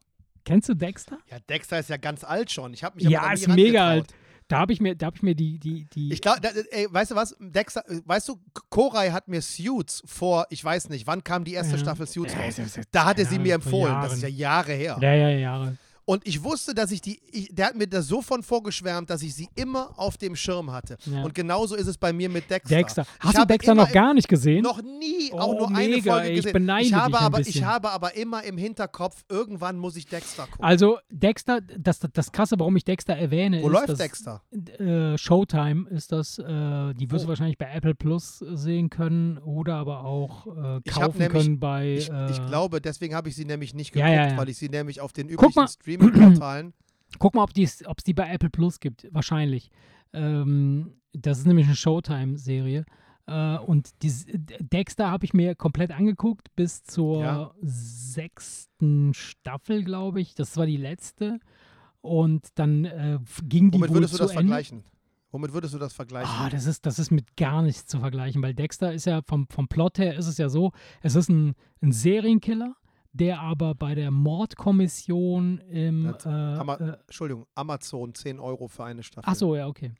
Kennst du Dexter? ja, Dexter ist ja ganz alt schon. Ich habe mich Ja, ist mega alt. Da habe ich mir, da habe ich mir die, die, die. Ich glaube, ey, weißt du was? Dexter, äh, weißt du, Koray hat mir Suits vor, ich weiß nicht, wann kam die erste Ja. Staffel Suits Ja, raus? ist- Da hat er sie ja, mir empfohlen. Das ist ja. Jahre her. ja, ja, Jahre. Und ich wusste, dass ich die, ich, der hat mir da so von vorgeschwärmt, dass ich sie immer auf dem Schirm hatte. Ja. Und genauso ist es bei mir mit Dexter. Dexter. Ich Hast du habe Dexter noch gar nicht gesehen? Noch nie, Oh, auch nur eine mega, Folge ey, ich gesehen. beneide ich, habe dich ein aber, ich bisschen. habe aber immer im Hinterkopf, irgendwann muss ich Dexter gucken. Also Dexter, das, das Krasse, warum ich Dexter erwähne, Wo ist, läuft dass, Dexter? Äh, Showtime ist das, äh, die wirst du Oh. wahrscheinlich bei Apple Plus sehen können oder aber auch äh, Ich kaufen nämlich- können bei. Ich, äh, ich glaube, deswegen habe ich sie nämlich nicht geguckt, ja, ja. weil ich sie nämlich auf den üblichen mal. Streaming-Portalen. [clears throat] Guck mal, ob es die bei Apple Plus gibt. Wahrscheinlich. Ähm, das ist nämlich eine Showtime-Serie. Äh, und die, Dexter habe ich mir komplett angeguckt bis zur Ja. sechsten Staffel, glaube ich. Das war die letzte. Und dann äh, ging die Womit wohl würdest du das Ende. vergleichen? Womit würdest du das vergleichen? Ah, das ist, das ist mit gar nichts zu vergleichen, weil Dexter ist ja vom, vom Plot her ist es ja so, es ist ein, ein Serienkiller, der aber bei der Mordkommission im äh, Ama äh, Entschuldigung, Amazon 10 Euro für eine Staffel. Ach so, ja, okay.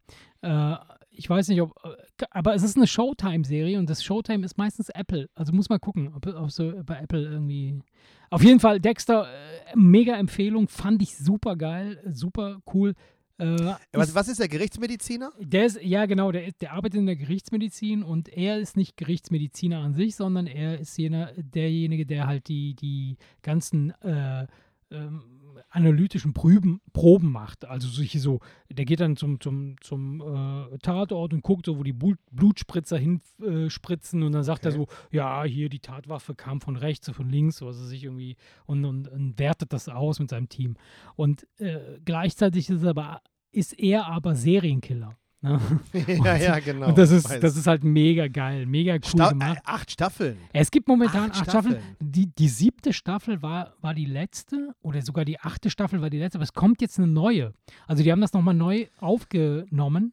Äh, ich weiß nicht, ob. äh, Aber es ist eine Showtime-Serie und das Showtime ist meistens Apple. Also muss man gucken, ob, ob so bei Apple irgendwie. Auf jeden Fall, Dexter, äh, mega Empfehlung, fand ich super geil, super cool. Äh, Was, ist- was ist der Gerichtsmediziner? der ist, ja genau, der, der arbeitet in der Gerichtsmedizin und er ist nicht Gerichtsmediziner an sich, sondern er ist jener, derjenige, der halt die, die ganzen äh, ähm, analytischen Proben, Proben macht. Also solche so, der geht dann zum, zum, zum äh, Tatort und guckt so, wo die Blut, Blutspritzer hinspritzen äh, und dann sagt er so, ja, hier die Tatwaffe kam von rechts oder von links, also sich irgendwie und, und, und wertet das aus mit seinem Team. Und äh, gleichzeitig ist, er aber, ist er aber Serienkiller. Ne? [laughs] ja, ja, genau. Und das ist, Weiß. das ist halt mega geil, mega cool Sta gemacht. äh, acht Staffeln. Es gibt momentan acht acht, Staffeln. Staffeln. Die, die siebte Staffel war, war die letzte oder sogar die achte Staffel war die letzte, aber es kommt jetzt eine neue. Also die haben das nochmal neu aufgenommen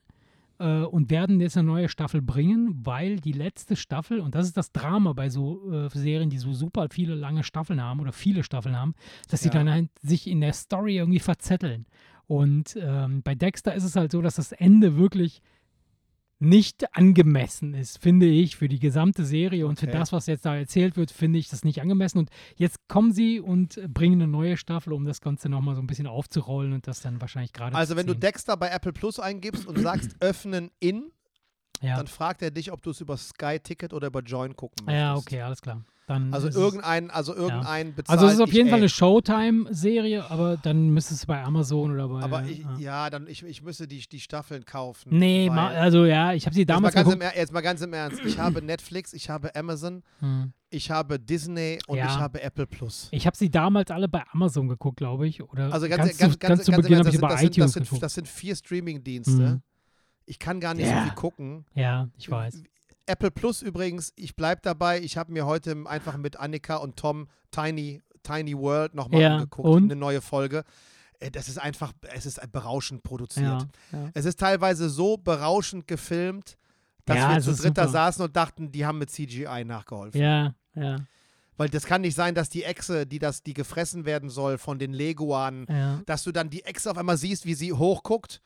äh, und werden jetzt eine neue Staffel bringen, weil die letzte Staffel, und das ist das Drama bei so äh, Serien, die so super viele lange Staffeln haben oder viele Staffeln haben, dass sie Ja. dann halt sich in der Story irgendwie verzetteln. Und ähm, bei Dexter ist es halt so, dass das Ende wirklich nicht angemessen ist, finde ich, für die gesamte Serie und für Okay. das, was jetzt da erzählt wird, finde ich das nicht angemessen. Und jetzt kommen sie und bringen eine neue Staffel, um das Ganze nochmal so ein bisschen aufzurollen und das dann wahrscheinlich gerade Also zu wenn du. Dexter bei Apple Plus eingibst und sagst [clears throat] öffnen in, ja. dann fragt er dich, ob du es über Sky Ticket oder über Join gucken möchtest. ja, okay, alles klar. Dann Also irgendein, also irgendein bezahlt also es ist auf ich, jeden Fall eine Showtime-Serie, aber dann müsste es bei Amazon oder bei. Aber ich, ja. ja, dann ich, ich müsste die, die Staffeln kaufen. Nee, also ja, ich habe sie jetzt, mal damals ganz im, jetzt mal ganz im Ernst. Ich habe [clears throat] Netflix, ich habe Amazon, Hm. ich habe Disney und Ja. ich habe Apple Plus. Ich habe sie damals alle bei Amazon geguckt, glaube ich. Oder Also ganz, ganz, ganz, zu, ganz, ganz zu ganz im Beginn Ernst, habe ich das, über sind, das, sind, iTunes das, sind, geguckt. das sind vier Streaming-Dienste. Mhm. Ich kann gar nicht Ja. so viel gucken. Ja, ich weiß. Apple Plus übrigens, ich bleibe dabei. Ich habe mir heute einfach mit Annika und Tom Tiny, Tiny World nochmal Ja, angeguckt, und? eine neue Folge. Äh, Das ist einfach, es ist berauschend produziert. Ja, ja. Es ist teilweise so berauschend gefilmt, dass Ja, wir zu ist dritt da saßen und dachten, die haben mit CGI nachgeholfen. ja, ja, Weil das kann nicht sein, dass die Echse, die das, die gefressen werden soll von den Leguanen, dass du dann die Echse auf einmal siehst, wie sie hochguckt.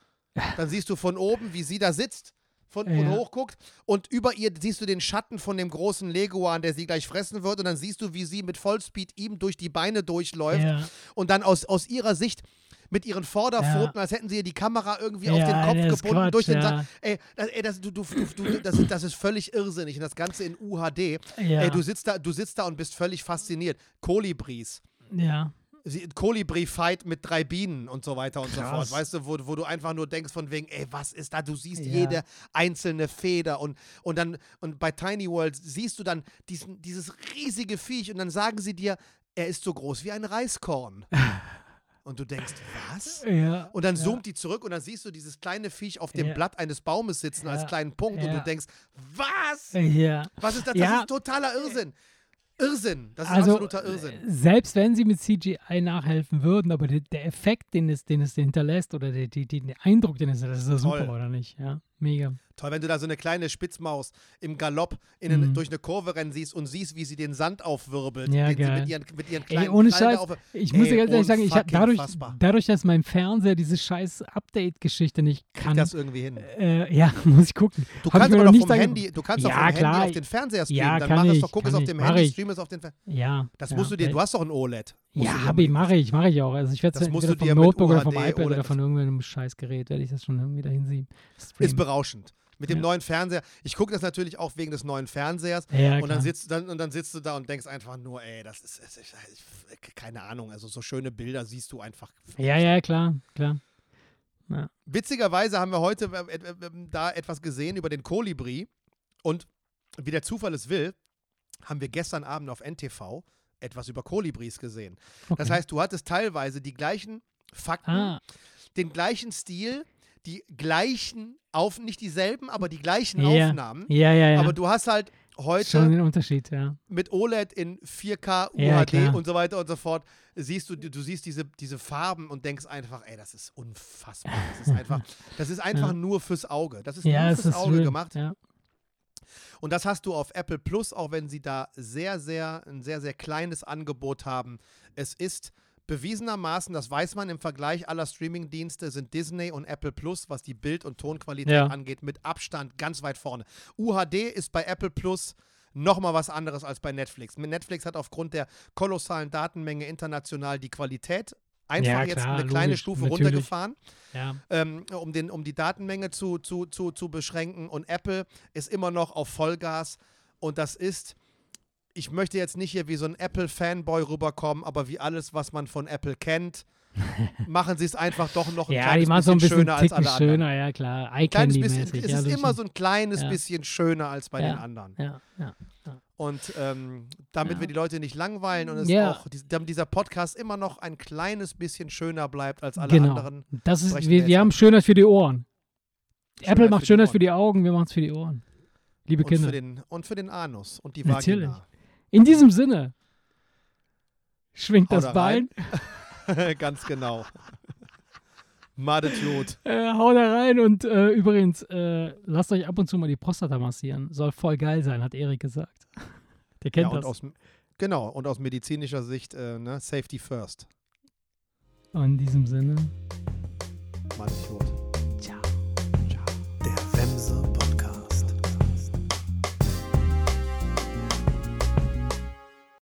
Dann siehst du von oben, wie sie da sitzt von, und Ja. hochguckt. Und über ihr siehst du den Schatten von dem großen Leguan, der sie gleich fressen wird. Und dann siehst du, wie sie mit Vollspeed ihm durch die Beine durchläuft. ja. Und dann aus, aus ihrer Sicht mit ihren Vorderpfoten, als hätten sie ihr die Kamera irgendwie auf Ja, den Kopf gebunden, Quatsch, durch den ja. Sa Ey, das, ey das, du, du, du, das, ist- das ist völlig irrsinnig. Und das Ganze in UHD. Ja. Ey, du sitzt da, du sitzt da und bist völlig fasziniert. Kolibris. ja. Kolibri-Fight mit drei Bienen und so weiter und so Krass. fort. Weißt du, wo, wo du einfach nur denkst von wegen, ey, was ist da? Du siehst Ja. jede einzelne Feder und, und dann, und bei Tiny World siehst du dann diesen, dieses riesige Viech und dann sagen sie dir, er ist so groß wie ein Reiskorn. [laughs] Und du denkst, was? Ja. Und dann ja. zoomt die zurück und dann siehst du dieses kleine Viech auf dem Ja. Blatt eines Baumes sitzen als Ja. kleinen Punkt und Ja. du denkst, was? Ja. Was ist das? Das Ja. ist totaler Irrsinn. Irrsinn. Das ist Also, absoluter Irrsinn. selbst wenn sie mit CGI nachhelfen würden, aber der, der Effekt, den es, den es hinterlässt oder der, die, der Eindruck, den es das ist ja super, oder nicht? Ja, mega. Toll, wenn du da so eine kleine Spitzmaus im Galopp in eine, Mhm. durch eine Kurve rennen siehst und siehst, wie sie den Sand aufwirbelt. Ja, geil. mit ihren, mit ihren Ey, kleinen ohne Krallen Scheiß, auf- ich muss dir Ey, ganz ehrlich sagen, ich hab dadurch, fassbar. dadurch, dass mein Fernseher diese scheiß Update-Geschichte nicht Krieg kann, das irgendwie hin. äh, ja, [laughs] muss ich gucken. Du Hab kannst aber noch doch nicht vom Handy, du kannst doch Ja, vom Handy klar. auf den Fernseher streamen. Ja, dann mach es ich, doch, guck es auf dem Handy, ich. stream es auf den Fernseher. Ja. Das musst du dir, du hast doch ein OLED. Ja, du dir hab ich, mache ich, mache ich auch. Also ich werde Das es vom Notebook oder vom iPad oder von irgendeinem Scheißgerät, werde ich das schon irgendwie dahin sehen. Ist berauschend. Mit dem Ja. neuen Fernseher. Ich gucke das natürlich auch wegen des neuen Fernsehers. Ja, und, dann sitzt, dann, und dann sitzt du da und denkst einfach nur, ey, das ist, es ist, ich, keine Ahnung, also so schöne Bilder siehst du einfach. Ja, ja, klar, klar. Witzigerweise haben wir heute äh, äh, äh, da etwas gesehen über den Kolibri und wie der Zufall es will, haben wir gestern Abend auf NTV etwas über Kolibris gesehen. Okay. Das heißt, du hattest teilweise die gleichen Fakten, ah, den gleichen Stil, die gleichen auf nicht dieselben, aber die gleichen Ja. Aufnahmen. ja, ja, ja. Aber du hast halt heute schon den Unterschied, ja. mit OLED in 4K, Ja, UHD klar. und so weiter und so fort, siehst du, du siehst diese, diese Farben und denkst einfach, ey, das ist unfassbar. Das ist einfach, [laughs] das ist einfach Ja. nur fürs Auge. Das ist Ja, nur fürs ist Auge gemacht. Ja. Und das hast du auf Apple Plus, auch wenn sie da sehr, sehr, ein sehr, sehr kleines Angebot haben. Es ist bewiesenermaßen, das weiß man im Vergleich aller Streamingdienste, sind Disney und Apple Plus, was die Bild- und Tonqualität Ja. angeht, mit Abstand ganz weit vorne. UHD ist bei Apple Plus nochmal was anderes als bei Netflix. Netflix hat aufgrund der kolossalen Datenmenge international die Qualität einfach Ja, jetzt klar, eine kleine logisch, Stufe natürlich. runtergefahren ja. ähm, um, den, um die Datenmenge zu, zu, zu, zu beschränken. Und Apple ist immer noch auf Vollgas. Und das ist, ich möchte jetzt nicht hier wie so ein Apple-Fanboy rüberkommen, aber wie alles, was man von Apple kennt, [laughs] machen sie es einfach doch noch ein Ja, kleines die machen so ein bisschen schöner als alle anderen. schöner, ja klar. Ein kleines bisschen, es ja, ist logisch. immer so ein kleines Ja. bisschen schöner als bei Ja. den anderen. Ja, ja. Und ähm, damit Ja. wir die Leute nicht langweilen und es Ja. auch, damit dieser Podcast immer noch ein kleines bisschen schöner bleibt als alle genau. anderen. Das ist, wir, wir haben Schönheit für die Ohren. Schönheit Apple für macht die Schönheit Ohren. für die Augen, wir machen es für die Ohren. Liebe Und Kinder. für, den, und für den Anus und die Natürlich. Vagina. In diesem Sinne, schwingt Hau das da Bein. [laughs] Ganz genau. Madet Jod. äh, hau da rein und äh, übrigens, äh, lasst euch ab und zu mal die Prostata massieren. Soll voll geil sein, hat Erik gesagt. [laughs] Der kennt Ja, das. aus, genau, und aus medizinischer Sicht, äh, ne, Safety first. Und in diesem Sinne. Madet Jod.